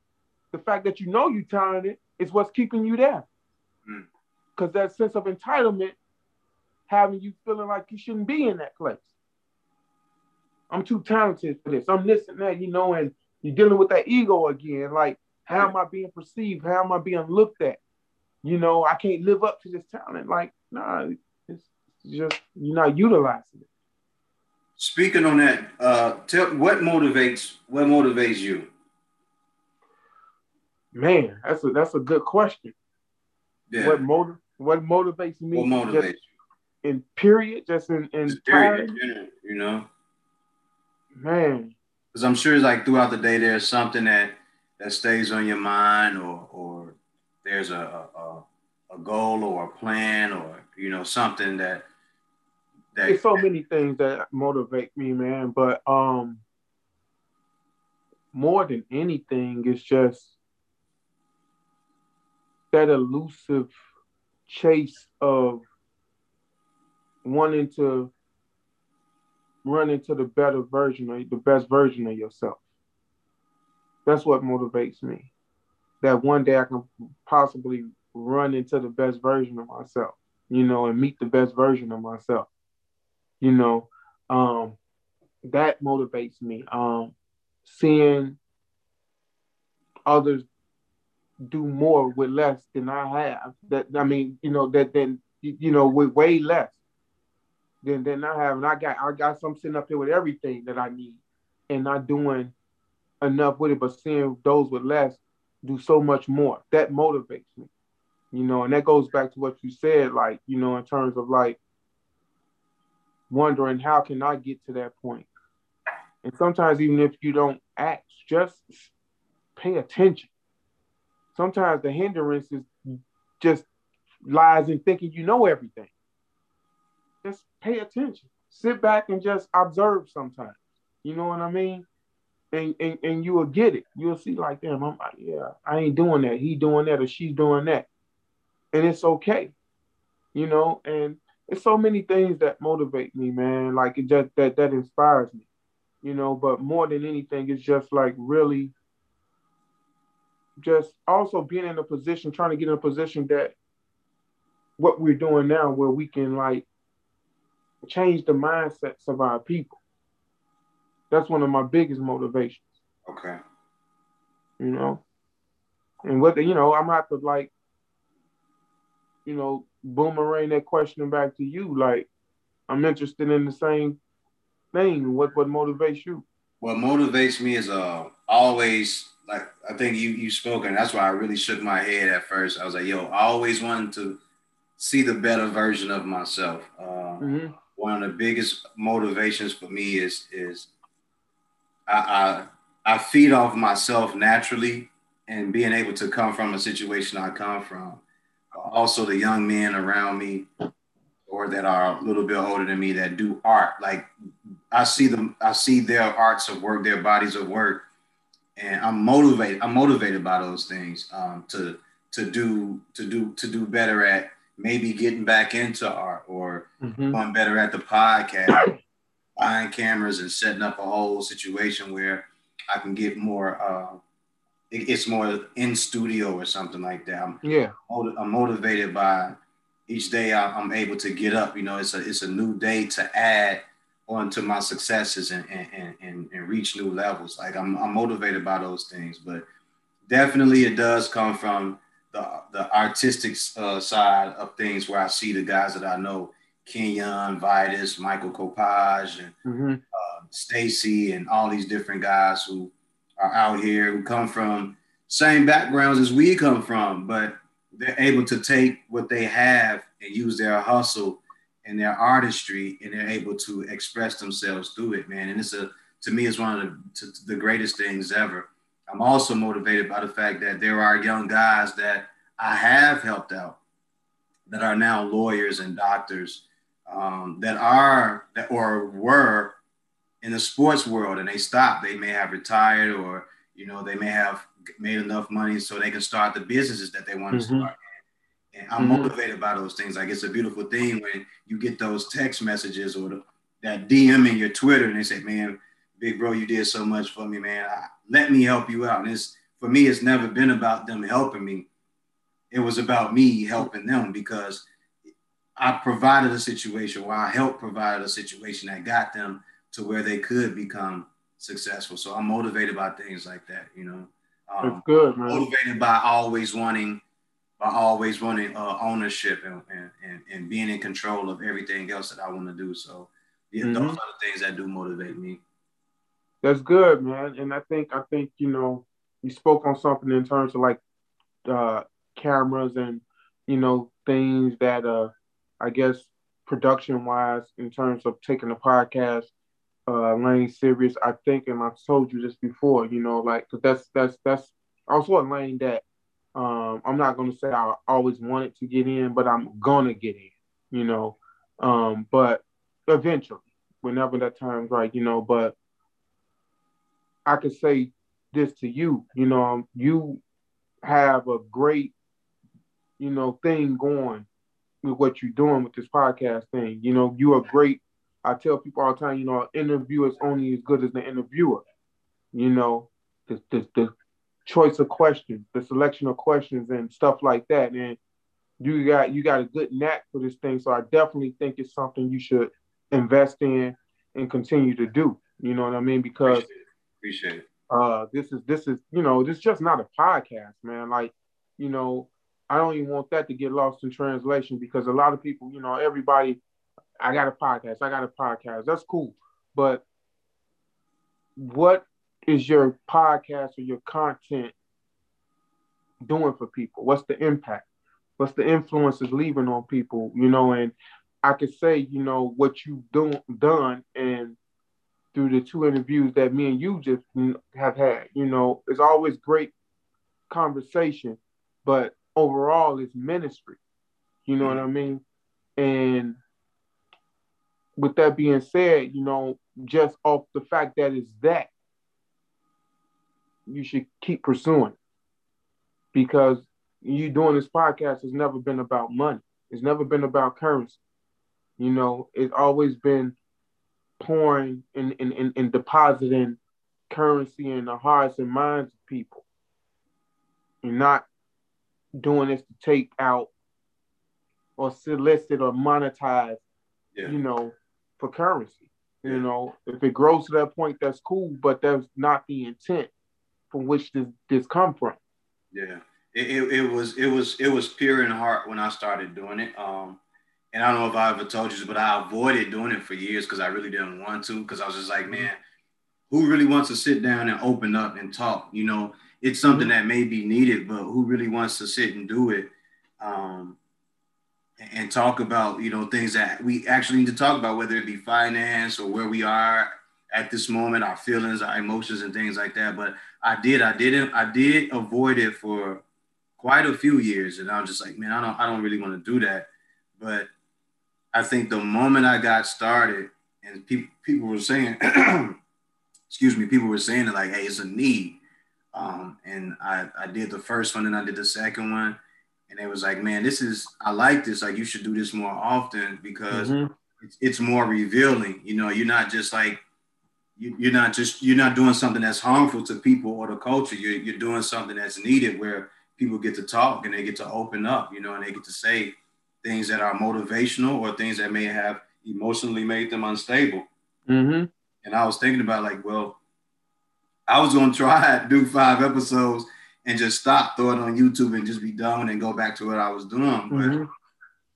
the fact that you know you're talented, is what's keeping you there. Because that sense of entitlement having you feeling like you shouldn't be in that place. I'm too talented for this. I'm this and that, you know, and you're dealing with that ego again. Like, how am I being perceived? How am I being looked at? You know, I can't live up to this talent. Like, nah, it's just you're not utilizing it. Speaking on that, uh, tell what motivates what motivates you. Man, that's a that's a good question. Yeah. What motive what motivates me? What motivates you? In period, just in in just period, you know. Man, because I'm sure it's like throughout the day there's something that that stays on your mind, or or there's a a, a goal or a plan, or you know something that that. There's so many things that motivate me, man. But um, more than anything, it's just that elusive chase of wanting to run into the better version of the best version of yourself. That's what motivates me. That one day I can possibly run into the best version of myself, you know, and meet the best version of myself. You know, um, that motivates me. Um, seeing others do more with less than I have. That I mean, you know, that then you know, with way less than than I have. And I got I got some sitting up here with everything that I need and not doing enough with it, but seeing those with less do so much more. That motivates me. You know, and that goes back to what you said, like, you know, in terms of like wondering how can I get to that point. And sometimes even if you don't act, just pay attention sometimes the hindrance is just lies in thinking you know everything. Just pay attention. Sit back and just observe sometimes. You know what I mean? And, and, and you will get it. You'll see like, damn, I'm yeah, I ain't doing that. He doing that or she's doing that. And it's okay. You know, and it's so many things that motivate me, man. Like it just that that inspires me. You know, but more than anything, it's just like really just also being in a position, trying to get in a position that what we're doing now, where we can like change the mindsets of our people. That's one of my biggest motivations. Okay. You know. And what you know, I'm have to like, you know, boomerang that question back to you. Like, I'm interested in the same thing. What what motivates you? What motivates me is uh always like I think you you spoken. That's why I really shook my head at first. I was like, yo, I always wanted to see the better version of myself. Uh, mm-hmm. One of the biggest motivations for me is is I, I I feed off myself naturally and being able to come from a situation I come from. Also, the young men around me or that are a little bit older than me that do art. Like I see them, I see their arts of work, their bodies of work, and I'm motivated. I'm motivated by those things um, to to do to do to do better at maybe getting back into art or mm-hmm. going better at the podcast, buying cameras and setting up a whole situation where I can get more. Uh, it's more in studio or something like that. I'm, yeah, I'm motivated by each day I'm able to get up. You know, it's a it's a new day to add on to my successes and and, and, and reach new levels. Like I'm, I'm motivated by those things, but definitely it does come from the the artistic uh, side of things where I see the guys that I know, Kenyon, Vitus, Michael Copage, and mm-hmm. uh, Stacy, and all these different guys who are out here who come from same backgrounds as we come from, but they're able to take what they have and use their hustle and their artistry, and they're able to express themselves through it, man. And it's a to me, it's one of the, the greatest things ever. I'm also motivated by the fact that there are young guys that I have helped out that are now lawyers and doctors um, that are that or were in the sports world and they stopped. They may have retired or you know they may have made enough money so they can start the businesses that they want to mm-hmm. start. And I'm mm-hmm. motivated by those things. Like it's a beautiful thing when you get those text messages or the, that DM in your Twitter and they say, "Man, big bro, you did so much for me, man. I, let me help you out." And it's for me, it's never been about them helping me. It was about me helping them because I provided a situation where I helped provide a situation that got them to where they could become successful. So I'm motivated by things like that, you know. Um, That's good, man. Motivated by always wanting, by always wanting uh, ownership and, and, and, and, being in control of everything else that I want to do. So yeah, mm-hmm. those are the things that do motivate me. That's good, man. And I think I think you know you spoke on something in terms of like uh, cameras and you know things that uh I guess production wise in terms of taking the podcast uh, lane serious. I think, and I've told you this before, you know, like cause that's that's that's also a lane that um, I'm not gonna say I always wanted to get in, but I'm gonna get in, you know. Um, but eventually, whenever that time's right, you know. But I could say this to you, you know, um, you have a great, you know, thing going with what you're doing with this podcast thing. You know, you're great I tell people all the time, you know, an interviewer is only as good as the interviewer. You know, the, the, the choice of questions, the selection of questions and stuff like that. And you got you got a good knack for this thing. So I definitely think it's something you should invest in and continue to do. You know what I mean? Because appreciate it. Uh, this is this is you know this is just not a podcast, man. Like you know, I don't even want that to get lost in translation because a lot of people, you know, everybody I got a podcast. I got a podcast. That's cool. But what is your podcast or your content doing for people? What's the impact? What's the influence is leaving on people? You know, and I could say, you know, what you've do, done and through the two interviews that me and you just have had, you know, it's always great conversation, but overall it's ministry. You know what I mean? And with that being said, you know, just off the fact that it's that, you should keep pursuing because you doing this podcast has never been about money. It's never been about currency. You know, it's always been pouring and, and, and, and depositing currency in the hearts and minds of people. You're not doing this to take out or solicit or monetize, yeah. you know, for currency. You know, if it grows to that point, that's cool, but that's not the intent from which this this come from. Yeah, it, it, it, was it was it was pure in heart when I started doing it. Um, and I don't know if I ever told you but I avoided doing it for years because I really didn't want to. Because I was just like, man, who really wants to sit down and open up and talk? You know, it's something that may be needed, but who really wants to sit and do it? Um, and talk about you know things that we actually need to talk about, whether it be finance or where we are at this moment, our feelings, our emotions, and things like that. But I did, I didn't, I did avoid it for quite a few years, and I was just like, man, I don't, I don't really want to do that. But I think the moment I got started, and people people were saying, excuse me, people were saying it like, hey, it's a need. Um, and I, I did the first one and I did the second one and it was like, man, this is I like this. Like you should do this more often because mm-hmm. it's, it's more revealing. You know, you're not just like you, you're not just you're not doing something that's harmful to people or the culture. You're you're doing something that's needed where people get to talk and they get to open up. You know, and they get to say things that are motivational or things that may have emotionally made them unstable. Mm-hmm. And I was thinking about like, well, I was gonna try to do five episodes and just stop, throw it on YouTube and just be done and go back to what I was doing. But mm-hmm.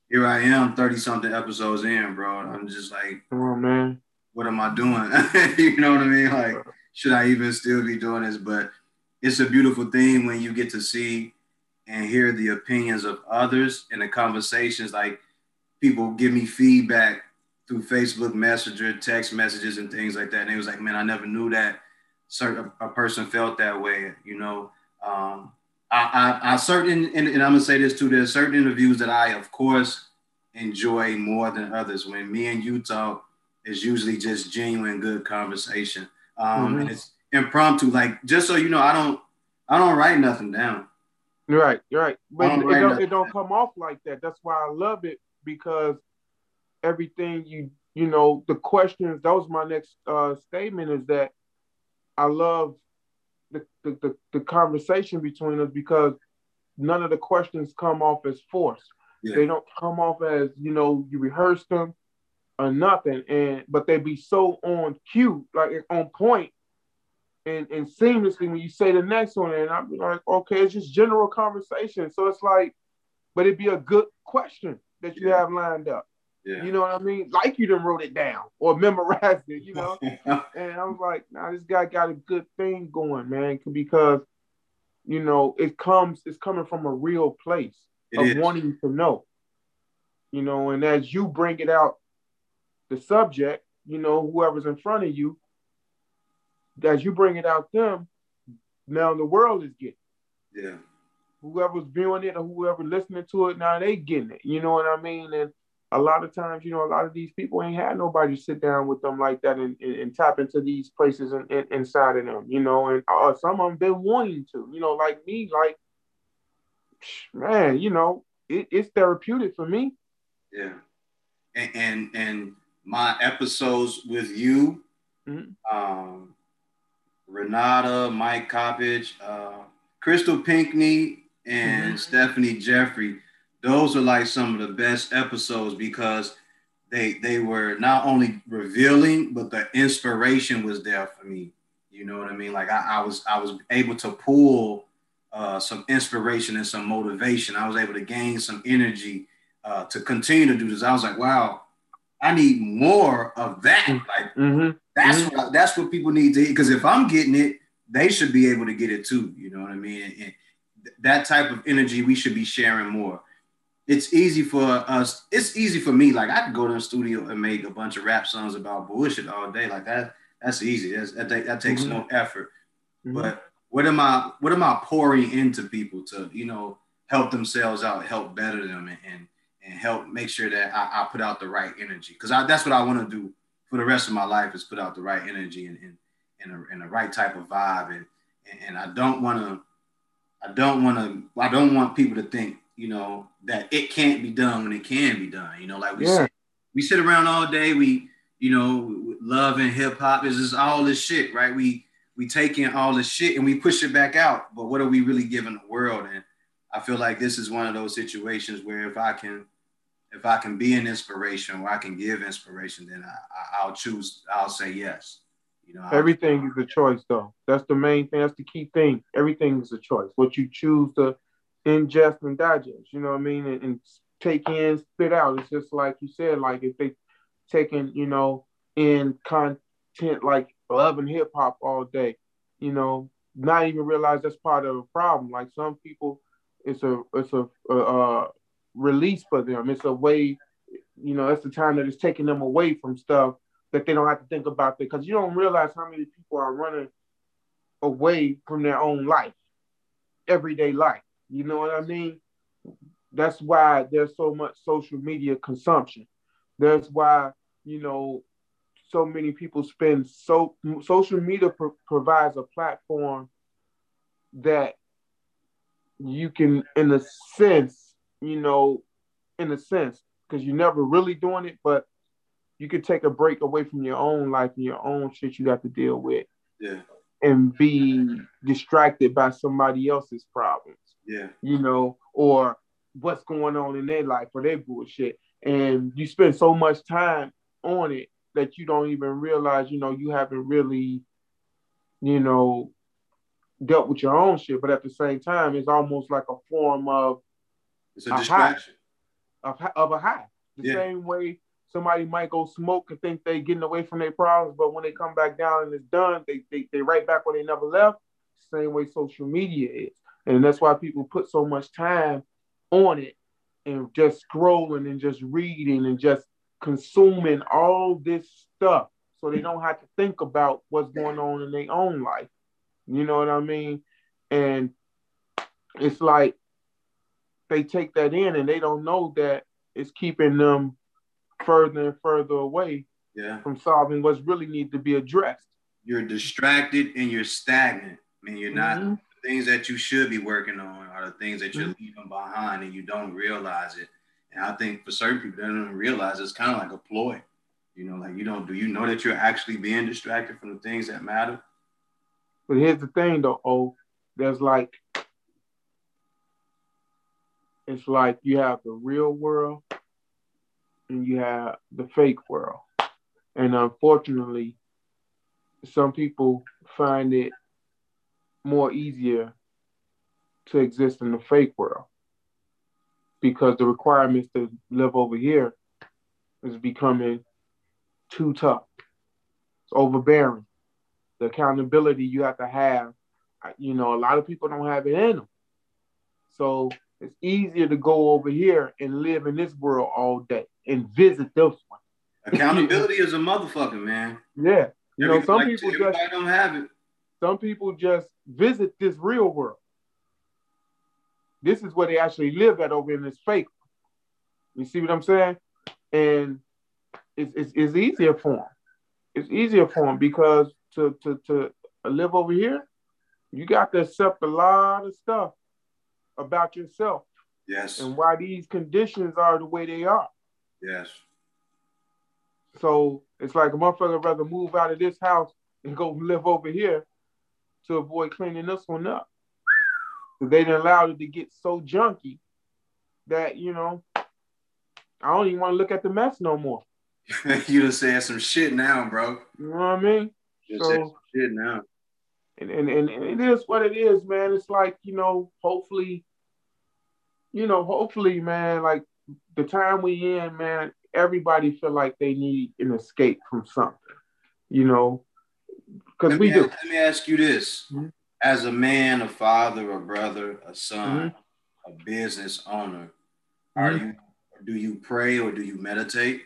here I am, 30 something episodes in, bro. I'm just like, come on, man. What am I doing? you know what I mean? Like, should I even still be doing this? But it's a beautiful thing when you get to see and hear the opinions of others and the conversations. Like, people give me feedback through Facebook Messenger, text messages, and things like that. And it was like, man, I never knew that certain a person felt that way, you know. Um, I, I, I certain, and, and, I'm gonna say this too. There's certain interviews that I, of course, enjoy more than others. When me and you talk, it's usually just genuine, good conversation, um, mm-hmm. and it's impromptu. Like just so you know, I don't, I don't write nothing down. Right, right. But it, it, don't, it don't come off like that. That's why I love it because everything you, you know, the questions. That was my next uh, statement. Is that I love the, the, the, the conversation between us because none of the questions come off as forced. Yeah. They don't come off as, you know, you rehearse them or nothing. And but they be so on cue, like on point and, and seamlessly when you say the next one, and I'd be like, okay, it's just general conversation. So it's like, but it'd be a good question that you yeah. have lined up. Yeah. You know what I mean? Like you done wrote it down or memorized it, you know? and I was like, nah, this guy got a good thing going, man, because you know, it comes, it's coming from a real place it of is. wanting to know. You know, and as you bring it out, the subject, you know, whoever's in front of you, as you bring it out them, now the world is getting. Yeah. Whoever's viewing it or whoever listening to it, now they getting it. You know what I mean? And a lot of times, you know, a lot of these people ain't had nobody sit down with them like that and, and, and tap into these places and, and, inside of them, you know, and uh, some of them been wanting to, you know, like me, like, man, you know, it, it's therapeutic for me. Yeah. And, and, and my episodes with you, mm-hmm. um, Renata, Mike Coppage, uh, Crystal Pinkney, and mm-hmm. Stephanie Jeffrey, those are like some of the best episodes because they they were not only revealing, but the inspiration was there for me. You know what I mean? Like I, I was I was able to pull uh, some inspiration and some motivation. I was able to gain some energy uh, to continue to do this. I was like, wow, I need more of that. Like mm-hmm. that's mm-hmm. what that's what people need to. Eat. Because if I'm getting it, they should be able to get it too. You know what I mean? And, and that type of energy we should be sharing more it's easy for us. It's easy for me. Like I could go to the studio and make a bunch of rap songs about bullshit all day. Like that. That's easy. That's, that, that takes mm-hmm. no effort. Mm-hmm. But what am I? What am I pouring into people to you know help themselves out, help better them, and and, and help make sure that I, I put out the right energy because that's what I want to do for the rest of my life is put out the right energy and and and, a, and the right type of vibe and and, I don't want to. I don't want to. I don't want people to think you know, that it can't be done when it can be done. You know, like we yeah. sit, we sit around all day. We, you know, love and hip hop is just all this shit, right? We we take in all this shit and we push it back out. But what are we really giving the world? And I feel like this is one of those situations where if I can if I can be an inspiration or I can give inspiration, then I, will choose. I'll say yes. You know, everything is a choice, though. That's the main thing. That's the key thing. Everything is a choice. What you choose to ingest and digest. You know what I mean? And, and take in, spit out. It's just like you said, like if they taking, you know, in content like love and hip hop all day, you know, not even realize that's part of a problem. Like some people, it's a it's a, a, a release for them. It's a way, you know, that's the time that it's taking them away from stuff that they don't have to think about because you don't realize how many people are running away from their own life, everyday life. You know what I mean? That's why there's so much social media consumption. That's why, you know, so many people spend so social media pro- provides a platform that you can in a sense you know in a sense because you're never really doing it but you could take a break away from your own life and your own shit you got to deal with Yeah. and be distracted by somebody else's problems Yeah. you know or what's going on in their life or their bullshit and you spend so much time on it that you don't even realize, you know, you haven't really, you know, dealt with your own shit. But at the same time, it's almost like a form of It's a A distraction. of, of a high. The Yeah. same way somebody might go smoke and think they getting away from their problems, but when they come back down and it's done, they they, they right back where they never left. Same way social media is. And that's why people put so much time on it and just scrolling and just reading and just consuming all this stuff so they don't have to think about what's going on in their own life. You know what I mean? And it's like they take that in and they don't know that it's keeping them further and further away Yeah. from solving what's really need to be addressed. You're distracted and you're stagnant. I mean, you're not Mhm. the things that you should be working on are the things that you're Mm-hmm. leaving behind and you don't realize it. And I think for certain people, they don't even realize it's kind of like a ploy. You know, like you don't do you know that you're actually being distracted from the things that matter? But here's the thing though, oh, there's like it's like you have the real world and you have the fake world. And unfortunately, some people find it more easier to exist in the fake world because the requirements to live over here is becoming too tough. It's overbearing. The accountability you have to have, you know, a lot of people don't have it in them. So it's easier to go over here and live in this world all day and visit this one. Accountability is a motherfucker, man. Yeah. You know, some like, people just don't have it. some people just visit this real world. This is where they actually live at over in this fake. You see what I'm saying? And it's, it's, it's easier for them. It's easier for them because to, to, to live over here, you got to accept a lot of stuff about yourself Yes. and why these conditions are the way they are. Yes. So it's like a motherfucker rather move out of this house and go live over here to avoid cleaning this one up. They didn't allow it to get so junky that, you know, I don't even want to look at the mess no more. you just said some shit now, bro. You know what I mean? Said So- some shit now. And, and, and, and it is what it is, man. It's like, you know, hopefully, you know, hopefully, man, like the time we in, man, everybody feel like they need an escape from something, you know, because we me, do. let me ask you this. Mhm. As a man, a father, a brother, a son, Mm-hmm. a business owner, are you do you pray or do you meditate?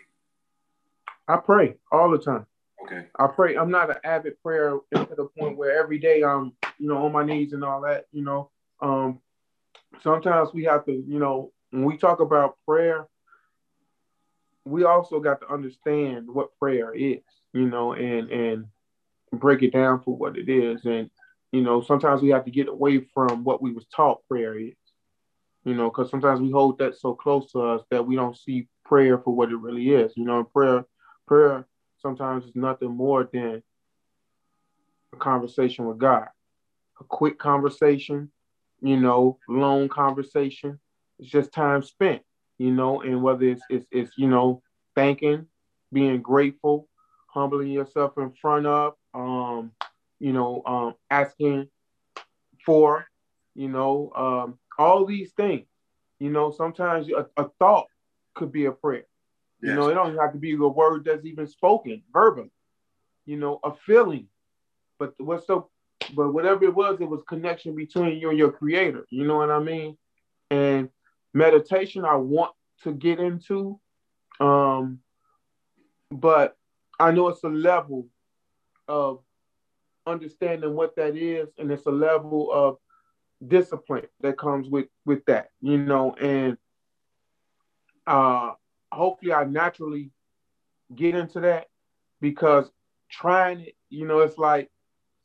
I pray all the time. Okay. I pray. I'm not an avid prayer to the point where every day I'm, you know, on my knees and all that. You know, um, sometimes we have to, you know, when we talk about prayer, we also got to understand what prayer is, you know, and and break it down for what it is. And you know, sometimes we have to get away from what we was taught prayer is, you know, because sometimes we hold that so close to us that we don't see prayer for what it really is. You know, prayer, prayer sometimes it's nothing more than a conversation with God, a quick conversation, you know, long conversation. It's just time spent, you know, and whether it's it's, it's you know, thanking, being grateful, humbling yourself in front of, um, you know, um, asking for, you know, um, all these things. You know, sometimes a, a thought could be a prayer. You yes. know, it don't have to be a word that's even spoken, verbal. You know, a feeling. But what's so but whatever it was, it was connection between you and your creator. You know what I mean? And meditation I want to get into. Um, but I know it's a level of understanding what that is, and it's a level of discipline that comes with with that, you know, and uh hopefully I naturally get into that because trying it, you know, it's like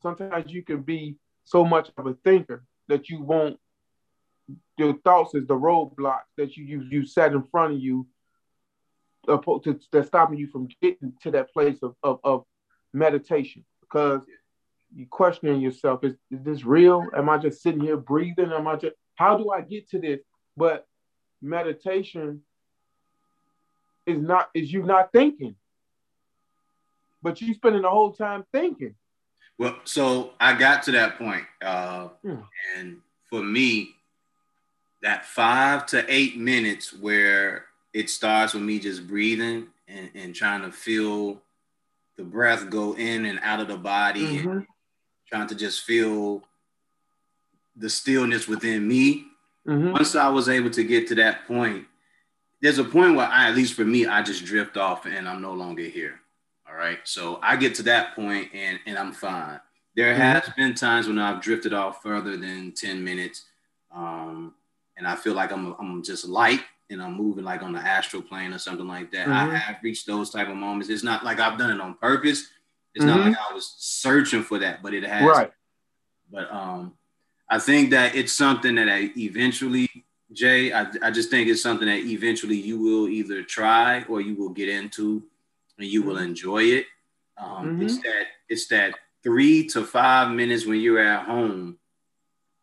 sometimes you can be so much of a thinker that you won't your thoughts is the roadblock that you you, you set in front of you to, that's stopping you from getting to that place of, of, of meditation because you questioning yourself is, is this real? Am i just sitting here breathing? Am i just how do i get to this? But meditation is not is you not thinking but you spending the whole time thinking well so i got to that point uh, hmm. and for me that five to eight minutes where it starts with me just breathing and, and trying to feel the breath go in and out of the body mm-hmm. and trying to just feel the stillness within me. Mm-hmm. Once I was able to get to that point, there's a point where I, at least for me, I just drift off and I'm no longer here. All right. So I get to that point and, and I'm fine. There mm-hmm. has been times when I've drifted off further than 10 minutes. Um, and I feel like I'm, I'm just light and I'm moving like on the astral plane or something like that. Mm-hmm. I have reached those type of moments. It's not like I've done it on purpose. It's mm-hmm. not like I was searching for that, but it has. Right. But um, I think that it's something that I eventually, Jay, I, I just think it's something that eventually you will either try or you will get into and you will mm-hmm. enjoy it. Um, mm-hmm. It's that it's that three to five minutes when you're at home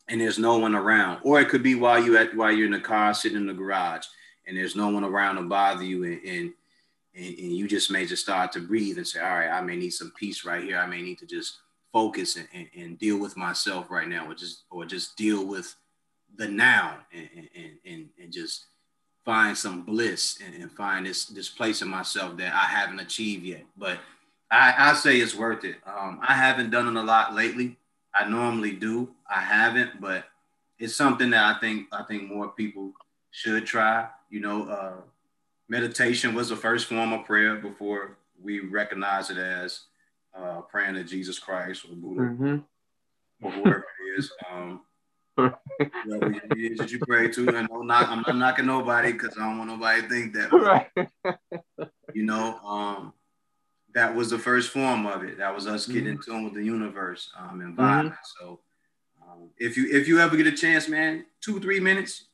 and there's no one around, or it could be while you at while you're in the car sitting in the garage and there's no one around to bother you and, and and, and, you just may just start to breathe and say, all right, I may need some peace right here. I may need to just focus and, and, and deal with myself right now, or just or just deal with the now and, and, and, and just find some bliss and, and find this this place in myself that I haven't achieved yet. But I, I say it's worth it. Um, I haven't done it a lot lately. I normally do. I haven't, but it's something that I think I think more people should try. You know, uh, meditation was the first form of prayer before we recognize it as uh, praying to Jesus Christ or Buddha mm-hmm. or whoever it is. Um, did you pray to? And I'm not, I'm not knocking nobody because I don't want nobody to think that. Right. you know, um, that was the first form of it. That was us getting mm-hmm. in tune with the universe um, environment. Mm-hmm. So, um, if you if you ever get a chance, man, two three minutes.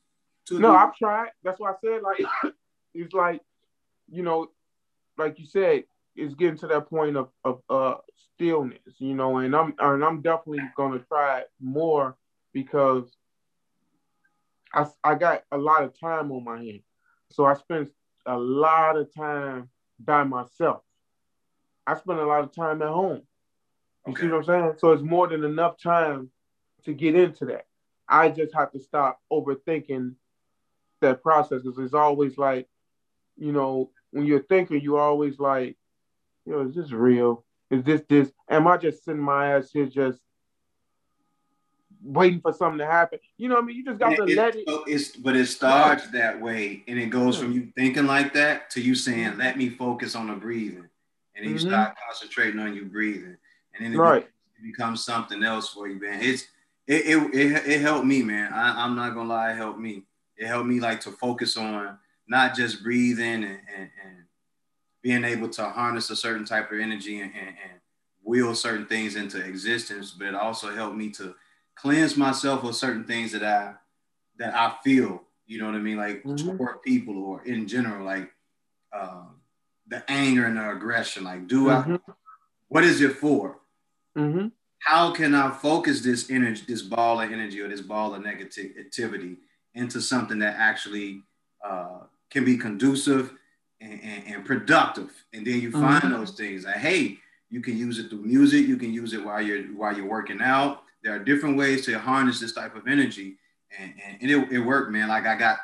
Two, no, three. I've tried. That's why I said like it's like, you know, like you said, it's getting to that point of, of uh, stillness, you know, and I'm and I'm definitely gonna try more because I I got a lot of time on my hands. So I spend a lot of time by myself. I spend a lot of time at home. You okay. see what I'm saying? So it's more than enough time to get into that. I just have to stop overthinking that process because it's always like you know, when you're thinking, you're always like, you know, is this real? Is this this? Am I just sitting my ass here just waiting for something to happen? You know, I mean, you just got to it, let it. It's but it starts that way, and it goes from you thinking like that to you saying, mm-hmm. "Let me focus on the breathing," and then you mm-hmm. start concentrating on you breathing, and then it, right. becomes something else for you, man. It's it it, it, it helped me, man. I, I'm not gonna lie, it helped me. It helped me like to focus on not just breathing and, and, and being able to harness a certain type of energy and, and, and will certain things into existence, but it also helped me to cleanse myself of certain things that I that I feel, you know what I mean, like mm-hmm. toward people or in general, like um, the anger and the aggression. Like, do mm-hmm. I? What is it for? Mm-hmm. How can I focus this energy, this ball of energy or this ball of negativity into something that actually uh, can be conducive and, and, and productive. And then you find mm-hmm. those things like, hey, you can use it through music, you can use it while you're while you're working out. There are different ways to harness this type of energy. and, and it, it worked, man. Like I got,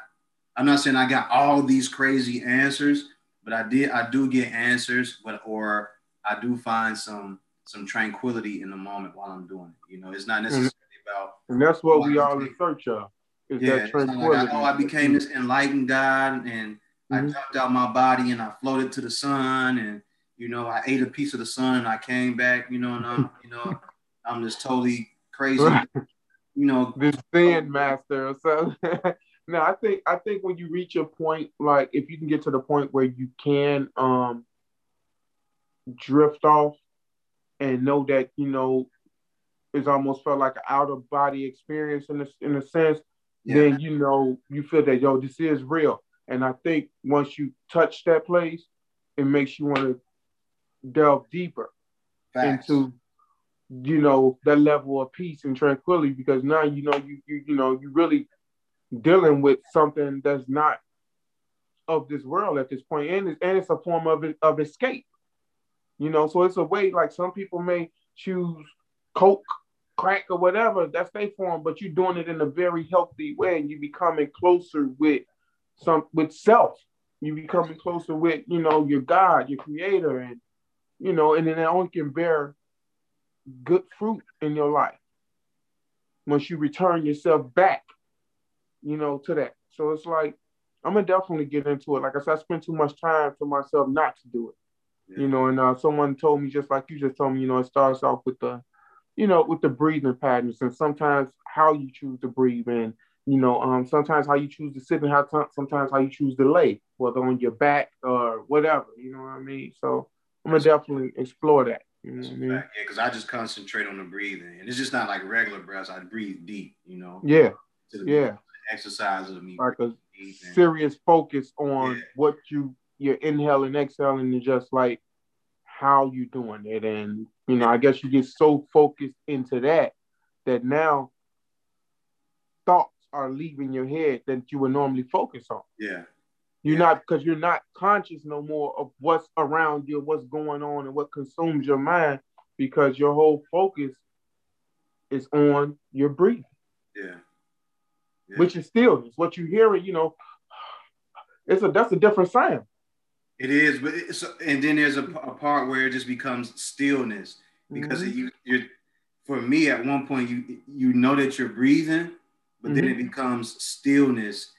I'm not saying I got all these crazy answers, but I did, I do get answers, but or I do find some some tranquility in the moment while I'm doing it. You know, it's not necessarily about. And that's what we all in search of. Is yeah, that tranquility. Like I, oh, I became this enlightened God, and mm-hmm. I jumped out my body and I floated to the sun, and you know, I ate a piece of the sun and I came back. You know, and I'm, you know, I'm just totally crazy. You know, this Zen master. So no, I think I think when you reach a point, like if you can get to the point where you can um drift off and know that you know it's almost felt like an out of body experience in a, in a sense, yeah. then you know you feel that yo this is real. And I think once you touch that place, it makes you want to delve deeper Facts. into you know that level of peace and tranquility because now you know you you you know you really dealing with something that's not of this world at this point. And it's, and it's a form of of escape you know? So it's a way like some people may choose coke crack or whatever that's their form but you're doing it in a very healthy way and you're becoming closer with some with self. You're becoming closer with you know your god your creator and you know and then it only can bear good fruit in your life once you return yourself back, you know, to that. So it's like I'm gonna definitely get into it. Like I said, I spend too much time to myself not to do it. Yeah. You know, and uh, someone told me just like you just told me, you know, it starts off with the, you know, with the breathing patterns, and sometimes how you choose to breathe, and you know, um, sometimes how you choose to sit, and how t- sometimes how you choose to lay, whether on your back or whatever. You know what I mean? So I'm gonna definitely explore that. You know I Yeah, because I just concentrate on the breathing, and it's just not like regular breaths. I breathe deep, you know. Yeah. yeah. Exercise of me. Like a serious focus on yeah. what you you're inhaling, exhaling, and just like how you doing it, and you know, I guess you get so focused into that that now thoughts are leaving your head that you would normally focus on. Yeah. You're yeah. not because you're not conscious no more of what's around you, what's going on, and what consumes your mind because your whole focus is on your breathing. Yeah. yeah. Which is stillness. What you hear it, you know, it's a that's a different sound. It is, but it's and then there's a, a part where it just becomes stillness because mm-hmm. you you for me at one point you you know that you're breathing, but mm-hmm. then it becomes stillness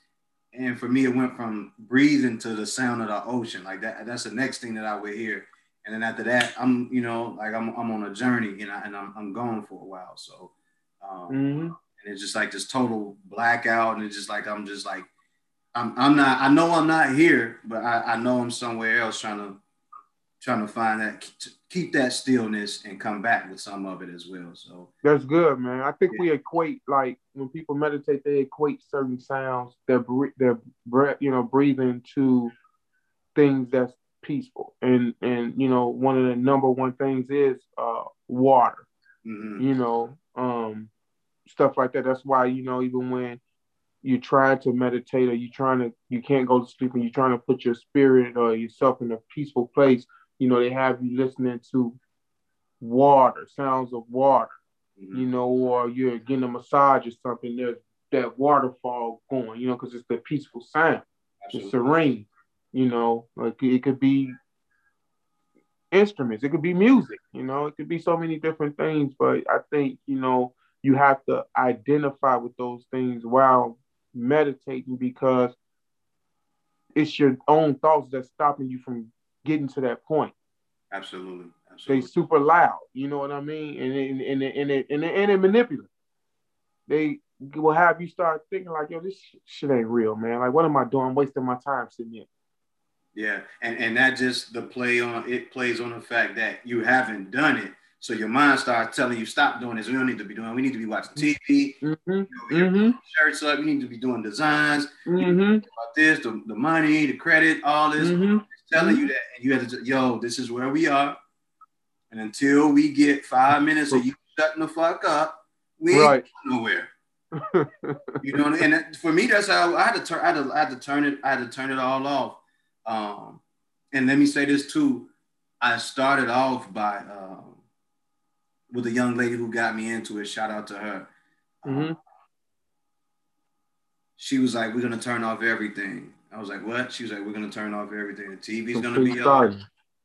and for me, it went from breathing to the sound of the ocean. Like that, that's the next thing that I would hear. And then after that, I'm, you know, like I'm, I'm on a journey, you know, and I'm, I'm gone for a while. So, um, mm-hmm. and it's just like this total blackout, and it's just like I'm just like, I'm, I'm not. I know I'm not here, but I, I know I'm somewhere else trying to, trying to find that keep that stillness and come back with some of it as well. So that's good, man. I think yeah. we equate like when people meditate, they equate certain sounds, their their breath, you know, breathing to things that's peaceful. And and you know, one of the number one things is uh, water. Mm-hmm. You know, um, stuff like that. That's why you know even when you're trying to meditate or you're trying to you can't go to sleep and you're trying to put your spirit or yourself in a peaceful place you know, they have you listening to water, sounds of water, mm-hmm. you know, or you're getting a massage or something, there's that waterfall going, you know, because it's the peaceful sound, Absolutely. it's serene, you know, like it could be instruments, it could be music, you know, it could be so many different things, but I think, you know, you have to identify with those things while meditating because it's your own thoughts that's stopping you from getting to that point. Absolutely. Absolutely. They super loud, you know what I mean? And and and and and, and, and they manipulative. They will have you start thinking like, yo, this shit ain't real, man. Like, what am I doing? I'm wasting my time sitting here. Yeah, and and that just the play on it plays on the fact that you haven't done it, so your mind starts telling you stop doing this. We don't need to be doing. We need to be watching TV. Mm-hmm. You know, mm-hmm. Shirts up. You need to be doing designs. Mm-hmm. About this, the, the money, the credit, all this. Mm-hmm telling you that, and you had to, yo, this is where we are, and until we get five minutes of you shutting the fuck up, we ain't right. nowhere. you know, and that, for me, that's how I had to turn. I had to, I had to turn it. I had to turn it all off. Um, and let me say this too. I started off by um, with a young lady who got me into it. Shout out to her. Um, mm-hmm. she was like, "We're gonna turn off everything." I was like, "What?" She was like, "We're gonna turn off everything. The TV's gonna be off.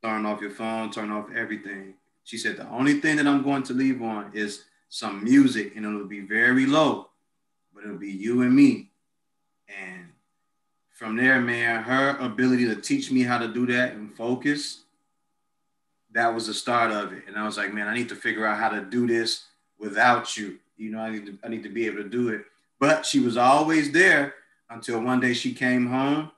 Turn off your phone. Turn off everything." She said, "The only thing that I'm going to leave on is some music, and it'll be very low, but it'll be you and me." And from there, man, her ability to teach me how to do that and focus, that was the start of it. And I was like, man, I need to figure out how to do this without you. You know, I need to, I need to be able to do it. But she was always there until one day she came home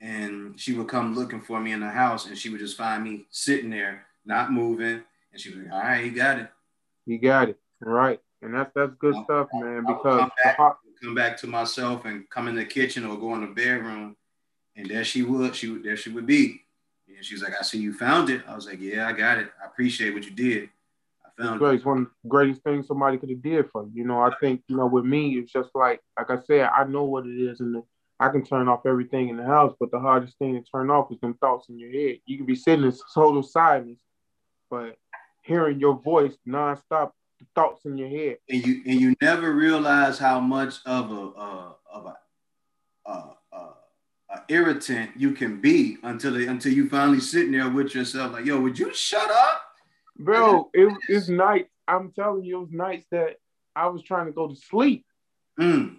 and she would come looking for me in the house and she would just find me sitting there, not moving. And she was like, all right, you got it. You got it. All right. And that's that's good I'll, stuff, man. because come back, come back, to myself and come in the kitchen or go in the bedroom, and there she would, she would, there she would be. And she's like, I see you found it. I was like, Yeah, I got it. I appreciate what you did. Found one of the greatest things somebody could have did for you. You know, I think, you know, with me, it's just like, like I said, I know what it is and I can turn off everything in the house, but the hardest thing to turn off is them thoughts in your head. You can be sitting in total silence, but hearing your voice nonstop, the thoughts in your head. And you and you never realize how much of a uh, of a, uh, uh, a irritant you can be until they, until you finally sitting there with yourself like, yo, would you shut up? Bro, it, it's nights. I'm telling you, it was nights that I was trying to go to sleep mm.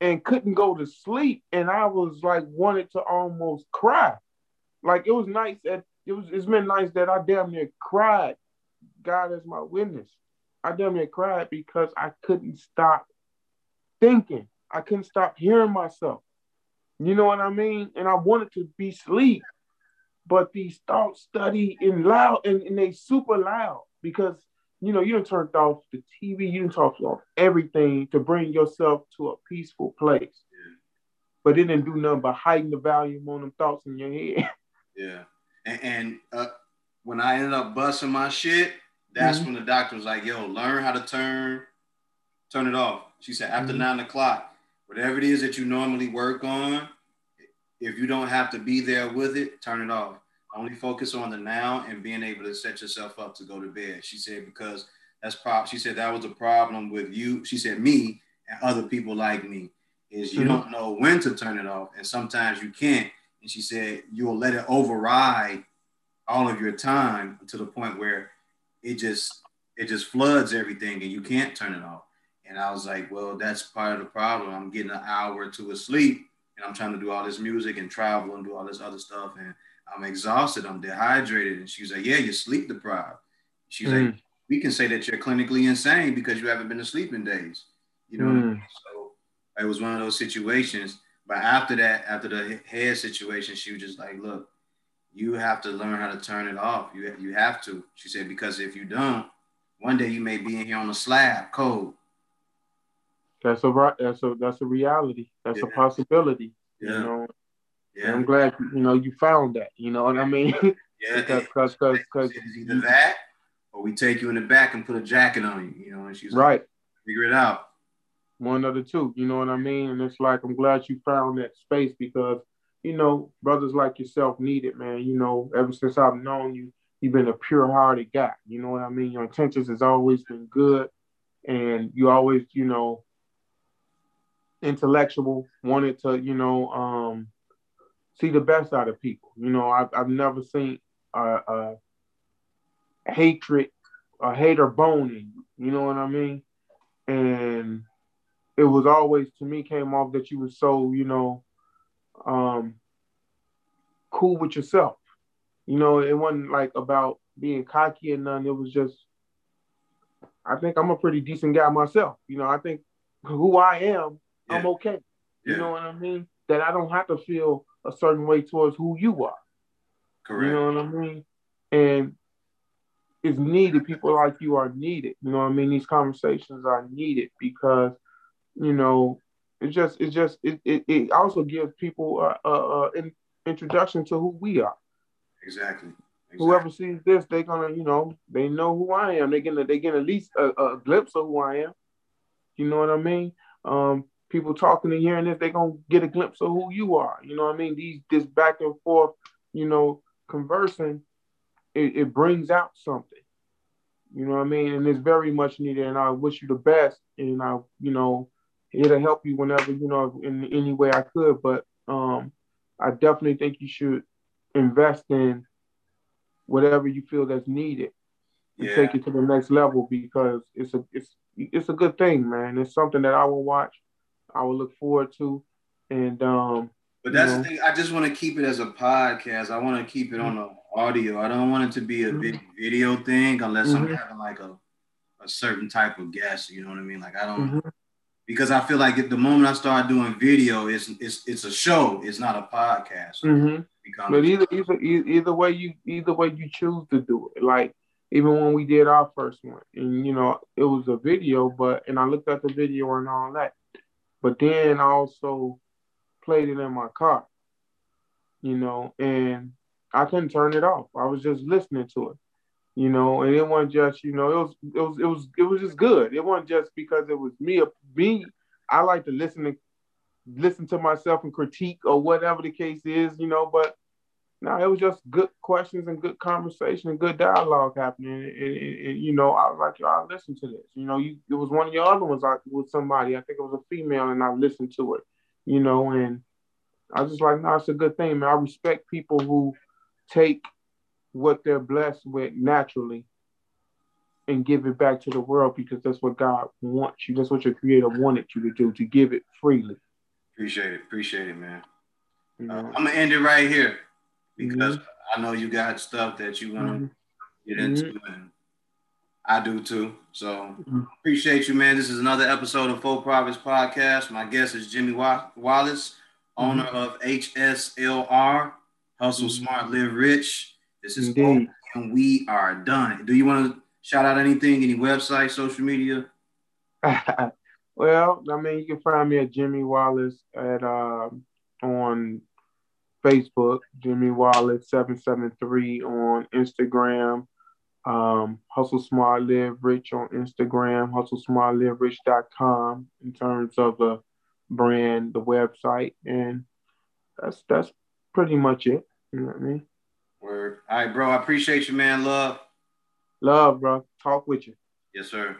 and couldn't go to sleep. And I was like, wanted to almost cry. Like it was nights that it was, it's been nights that I damn near cried. God is my witness. I damn near cried because I couldn't stop thinking. I couldn't stop hearing myself. You know what I mean? And I wanted to be sleep but these thoughts study in loud and, and they super loud because you know you done turned off the TV, you done turned off everything to bring yourself to a peaceful place. Yeah. But it didn't do nothing but heighten the volume on them thoughts in your head. Yeah. And, and uh, when I ended up busting my shit, that's mm-hmm. when the doctor was like, yo, learn how to turn, turn it off. She said, after mm-hmm. nine o'clock, whatever it is that you normally work on, if you don't have to be there with it, turn it off. Only focus on the now and being able to set yourself up to go to bed. She said, because that's prob she said that was a problem with you. She said me and other people like me is you mm-hmm. don't know when to turn it off. And sometimes you can't. And she said you'll let it override all of your time to the point where it just it just floods everything and you can't turn it off. And I was like, well, that's part of the problem. I'm getting an hour or two of sleep and I'm trying to do all this music and travel and do all this other stuff. And I'm exhausted, I'm dehydrated. And she's like, Yeah, you're sleep deprived. She's mm. like, We can say that you're clinically insane because you haven't been to sleep in days. You know, mm. so it was one of those situations. But after that, after the head situation, she was just like, Look, you have to learn how to turn it off. You, you have to. She said, Because if you don't, one day you may be in here on a slab cold. That's a that's a that's a reality. That's yeah. a possibility. Yeah. You know. Yeah. I'm glad you know you found that. You know what I mean? Yeah. because because because either that or we take you in the back and put a jacket on you. You know, and she's right. Like, figure it out. One of the two. You know what I mean? And it's like I'm glad you found that space because you know brothers like yourself need it, man. You know, ever since I've known you, you've been a pure-hearted guy. You know what I mean? Your intentions has always been good, and you always, you know, intellectual, wanted to, you know, um, see the best out of people. You know, I've, I've never seen a, a hatred, a hater boning, you. Know what I mean? And it was always to me came off that you were so, you know, um, cool with yourself. You know, it wasn't like about being cocky and none. It was just, I think I'm a pretty decent guy myself. You know, I think who I am yeah. I'm okay. Yeah. You know what I mean? That I don't have to feel a certain way towards who you are. Correct. You know what I mean? And it's needed. People like you are needed. You know what I mean? These conversations are needed because, you know, it just it just it it, it also gives people a, a, a in, introduction to who we are. Exactly. Exactly. Whoever sees this, they're gonna, you know, they know who I am. They get they get at least a, a, glimpse of who I am. You know what I mean? Um, people talking and hearing this, they're gonna get a glimpse of who you are. You know what I mean? These this back and forth, you know, conversing, it, it brings out something. You know what I mean? And it's very much needed. And I wish you the best. And I, you know, it'll help you whenever you know in any way I could. But um, I definitely think you should invest in whatever you feel that's needed to yeah. take it to the next level because it's a it's it's a good thing, man. It's something that I will watch, I will look forward to, and um. But that's know. the thing. I just want to keep it as a podcast. I want to keep it on the audio. I don't want it to be a big mm-hmm. video thing unless mm-hmm. I'm having like a a certain type of guest. You know what I mean? Like I don't. Mm-hmm because I feel like the moment I start doing video, it's it's it's a show. It's not a podcast. Mm-hmm. But either either either way you either way you choose to do it. Like even when we did our first one, and you know it was a video, but and I looked at the video and all that. But then I also played it in my car, you know, and I couldn't turn it off. I was just listening to it you know, and it wasn't just, you know, it was it was it was it was just good. It wasn't just because it was me me. I like to listen to listen to myself and critique or whatever the case is, you know, but no, it was just good questions and good conversation and good dialogue happening. And, and, and you know, I was like, yo, I listened to this. You know, you it was one of your other ones like with somebody. I think it was a female, and I listened to it. You know, and I was just like, no, it's a good thing, man. I respect people who take what they're blessed with naturally and give it back to the world because that's what God wants you. That's what your creator wanted you to do, to give it freely. Appreciate it. Appreciate it, man. Uh, I'm gonna end it right here because mm-hmm. I know you got stuff that you want to mm-hmm. get into mm-hmm. and I do too. So mm-hmm. appreciate you, man. This is another episode of Full Profits Podcast. My guest is Jimmy Wallace, owner mm-hmm. of HSLR, Hustle. Smart, Live Rich. This is and we are done. Do you want to shout out anything, any website, social media? well, I mean, you can find me at Jimmy Wallace at uh, on Facebook, Jimmy Wallace seven seven three on Instagram, um, Hustle Smart Live Rich on Instagram, Hustle Smart Live hustlesmartliverich.com in terms of the brand, the website, and that's that's pretty much it. You know what I mean? Word. All right, bro. I appreciate you, man. Love. Love, bro. Talk with you. Yes, sir.